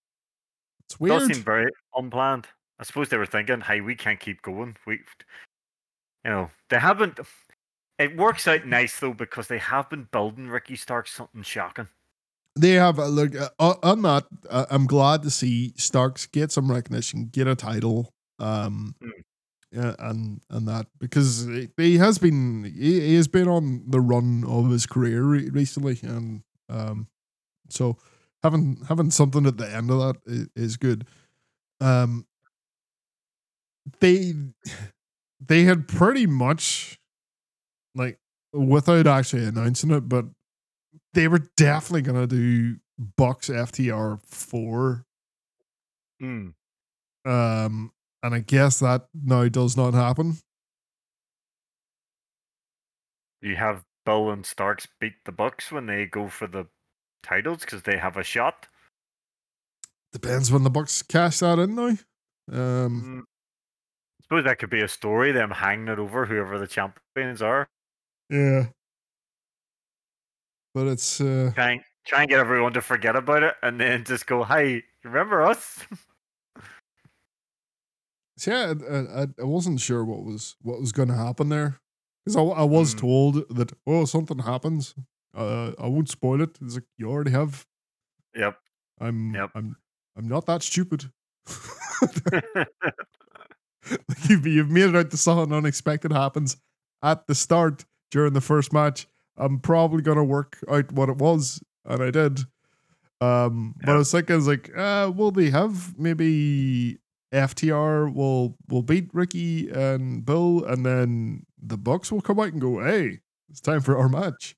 S1: It's
S2: It
S1: weird.
S2: does seem very unplanned. I suppose they were thinking, "Hey, we can't keep going. We, you know, they haven't." It works out nice though because they have been building Ricky Stark something shocking.
S1: they have uh, look uh, uh, on that. Uh, I'm glad to see Starks get some recognition, get a title, um,
S2: Mm.
S1: yeah, and and that because he- he has been he, he has been on the run of his career re- recently, and um, so having having something at the end of that is, is good. Um, they they had pretty much like without actually announcing it, but they were definitely gonna do Bucks FTR four.
S2: Hmm.
S1: Um, and I guess that now does not happen.
S2: You have Bill and Starks beat the Bucks when they go for the titles because they have a shot.
S1: Depends when the Bucks cash that in now. Um,
S2: Hmm. suppose that could be a story. Them hanging it over whoever the champions are.
S1: yeah. But it's uh,
S2: Try and, try and get everyone to forget about it, and then just go, "Hey, remember us?"
S1: I, I, I- I wasn't sure what was what was going to happen there because I, I was
S2: Mm.
S1: told that oh something happens. Uh, I won't spoil it. It's like you already have.
S2: yep.
S1: I'm
S2: Yep.
S1: I'm I'm not that stupid. Like, you've, you've made it out to something unexpected happens at the start during the first match. I'm probably gonna work out what it was, and I did. Um, but I was thinking, I was like, uh, will they have maybe FTR will will beat Ricky and Bill, and then the Bucks will come out and go, hey, it's time for our match.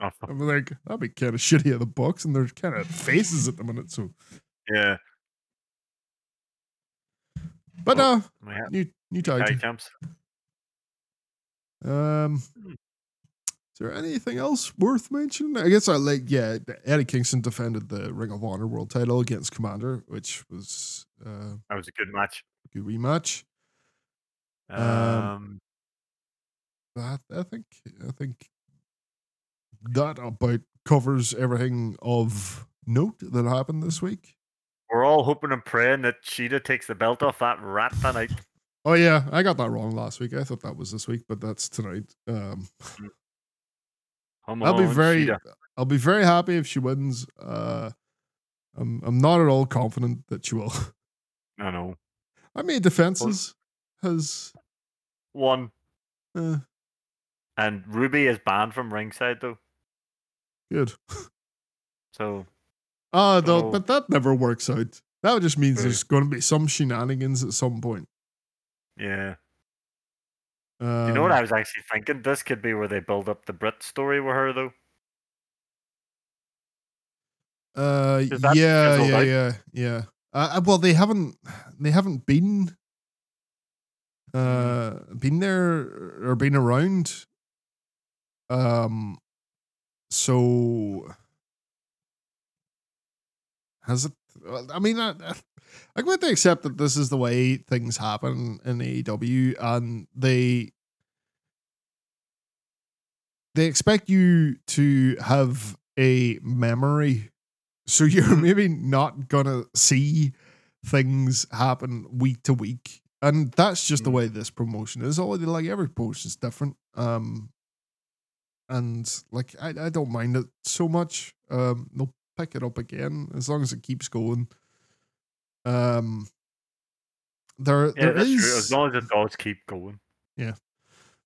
S2: Oh,
S1: I'm like, that'd be kind of shitty of the Bucks, and they're kind of faces at the minute. So,
S2: yeah.
S1: but
S2: Well,
S1: uh, new new tag
S2: tag
S1: Um, is there anything else worth mentioning? I guess I like yeah. Eddie Kingston defended the Ring of Honor World Title against Commander, which was uh,
S2: That was a good match.
S1: a good rematch. Um,
S2: Um,
S1: That I think I think that about covers everything of note that happened this week.
S2: we're all hoping and praying that Shida takes the belt off that rat tonight.
S1: Oh yeah, I got that wrong last week. I thought that was this week, but that's tonight. Um,
S2: Come
S1: I'll be very
S2: Shida.
S1: I'll be very happy if she wins. Uh, I'm I'm not at all confident that she will.
S2: I know.
S1: I mean, defenses has
S2: One.
S1: uh,
S2: And Ruby is banned from ringside though.
S1: Good.
S2: So
S1: Ah,
S2: So-
S1: but that never works out. That just means there's going to be some shenanigans at some point.
S2: yeah.
S1: Um,
S2: you know what I was actually thinking? This could be where they build up the Brit story with her, though.
S1: Uh,
S2: Is
S1: yeah, yeah,
S2: out?
S1: yeah, yeah. Uh, uh, well, they haven't, they haven't been, uh, been there or been around. Um, so has it? I mean, I, I'm going to accept that this is the way things happen in AEW, and they they expect you to have a memory so you're maybe not gonna see things happen week to week and that's just the
S2: Mm.
S1: way this promotion is Already, like every promotion is different um and like I, I don't mind it so much um they'll pick it up again as long as it keeps going um there
S2: Yeah,
S1: there is
S2: true. As long as it does keep going.
S1: Yeah,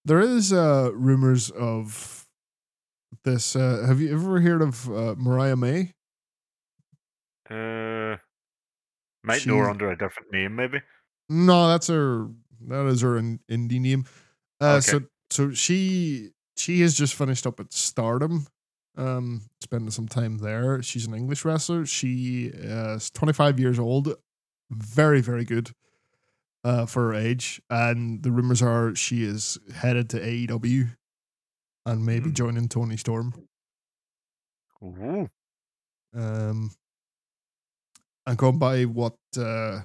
S1: there is uh rumors of this uh have you ever heard of uh, mariah may
S2: Uh, might know her under a different name, maybe.
S1: No, that's her. That is her in, indie name. Uh,
S2: Okay.
S1: So so she she has just finished up at Stardom. Um, spending some time there. She's an English wrestler. She is 25 years old. Very very good. Uh, for her age, and the rumors are she is headed to AEW, and maybe
S2: Hmm.
S1: joining Toni Storm.
S2: Ooh.
S1: Um, and going by what uh,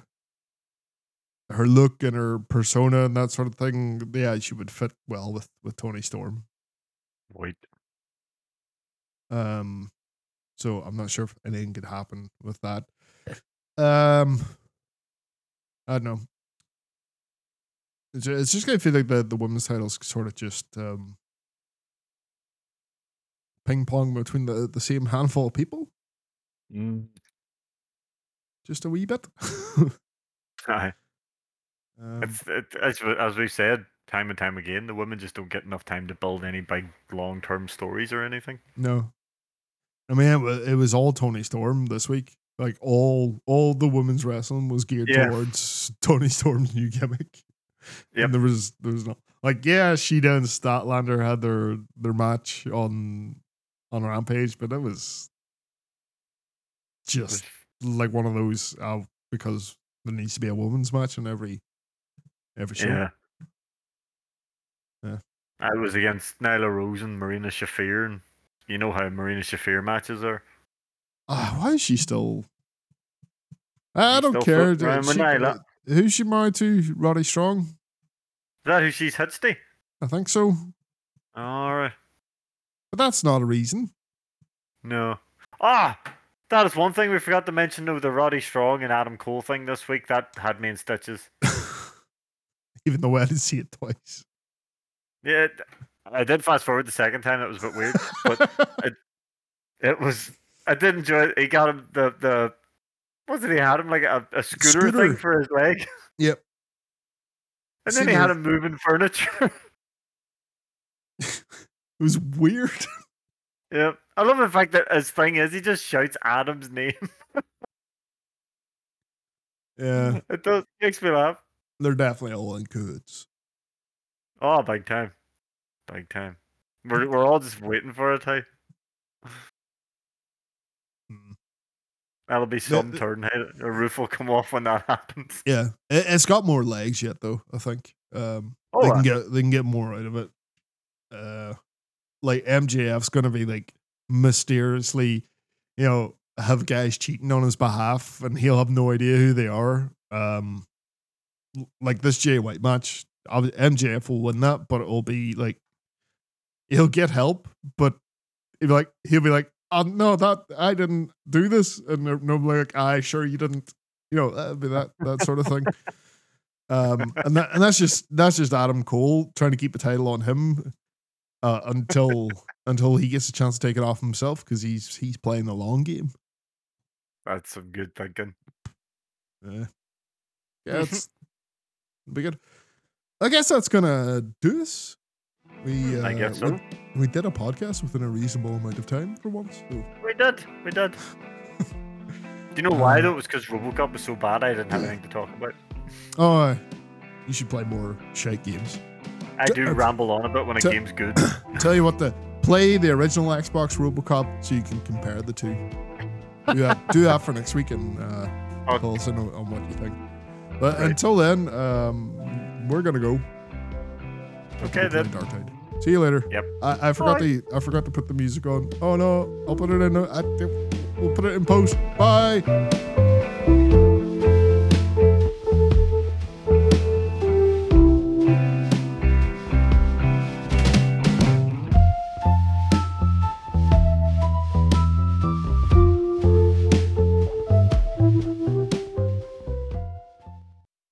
S1: her look and her persona and that sort of thing, yeah, she would fit well with with Toni Storm.
S2: Wait.
S1: Um, so I'm not sure if anything could happen with that. Um, I don't know. It's ju- it's just gonna feel like the the women's titles sort of just um ping pong between the the same handful of people,
S2: Mm.
S1: just a wee bit.
S2: Aye.
S1: um,
S2: It's, it, as we said time and time again, the women just don't get enough time to build any big long term stories or anything.
S1: No. I mean, it was, it was all Toni Storm this week. Like all all the women's wrestling was geared
S2: Yeah.
S1: towards Toni Storm's new gimmick.
S2: Yeah,
S1: And there was there was no like yeah, Shida and Statlander had their their match on on Rampage, but it was
S2: It was-
S1: just like one of those uh, because there needs to be a women's match in every every show.
S2: yeah.
S1: Yeah.
S2: I was against Nyla Rose and Marina Shafir, and you know how Marina Shafir matches are.
S1: Ah, why is she still? I don't
S2: still
S1: care. She- uh, who's she married to? Roddy Strong.
S2: Is that who she's Hitsty?
S1: I think so.
S2: Alright.
S1: But that's not a reason.
S2: No. Ah! That is one thing we forgot to mention though, the Roddy Strong and Adam Cole thing this week. That had me in stitches.
S1: Even though I didn't see it twice.
S2: Yeah, I did fast forward the second time. That was a bit weird, but it was. I did enjoy it. He got him the the. Did he had him like a, a scooter,
S1: Scooter.
S2: thing for his leg,
S1: yep.
S2: and then he had him moving furniture.
S1: It was weird.
S2: yep, I love the fact that his thing is he just shouts Adam's name.
S1: yeah.
S2: it does makes me laugh.
S1: They're definitely all in coots.
S2: Oh, big time, big time. We're we're all just waiting for it. Hey,
S1: Hmm.
S2: that'll be some
S1: the-
S2: turn. Hey, a roof will come off when that happens.
S1: Yeah. It, it's got more legs yet though, I think. Um
S2: Oh,
S1: they
S2: uh,
S1: can get they can get more out of it. Uh like MJF's gonna be like mysteriously, you know, have guys cheating on his behalf and he'll have no idea who they are. Um like this Jay White match, MJF will win that, but it'll be like he'll get help, but he'll be like he'll be like, Oh no, that I didn't do this and they're- no like, I sure you didn't you know, that'd be that that sort of thing. Um, and that, and that's just that's just Adam Cole trying to keep the title on him uh, until until he gets a chance to take it off himself because he's he's playing the long game.
S2: That's some good thinking.
S1: Yeah, yeah, it's be good. I guess that's gonna do us. We uh,
S2: I guess so.
S1: We, did a podcast within a reasonable amount of time for once. So.
S2: We did. We did. Do you know why
S1: Um,
S2: though? It was because RoboCop was so bad I didn't have anything to talk about.
S1: Oh, uh, you should play more shite games.
S2: I do ramble on a bit when a
S1: T-
S2: game's good.
S1: Tell you what, the play the original Xbox RoboCop so you can compare the two. Do that, do that for next week and uh,
S2: Oh.
S1: tell us in on, on what you think. But
S2: Right.
S1: until then, um, we're gonna go.
S2: Okay, then.
S1: Dark Tide. See you later.
S2: Yep.
S1: I, I forgot
S2: Bye.
S1: to I forgot to put the music on. Oh no! I'll put it in. Uh, I, we'll put it in post. Bye.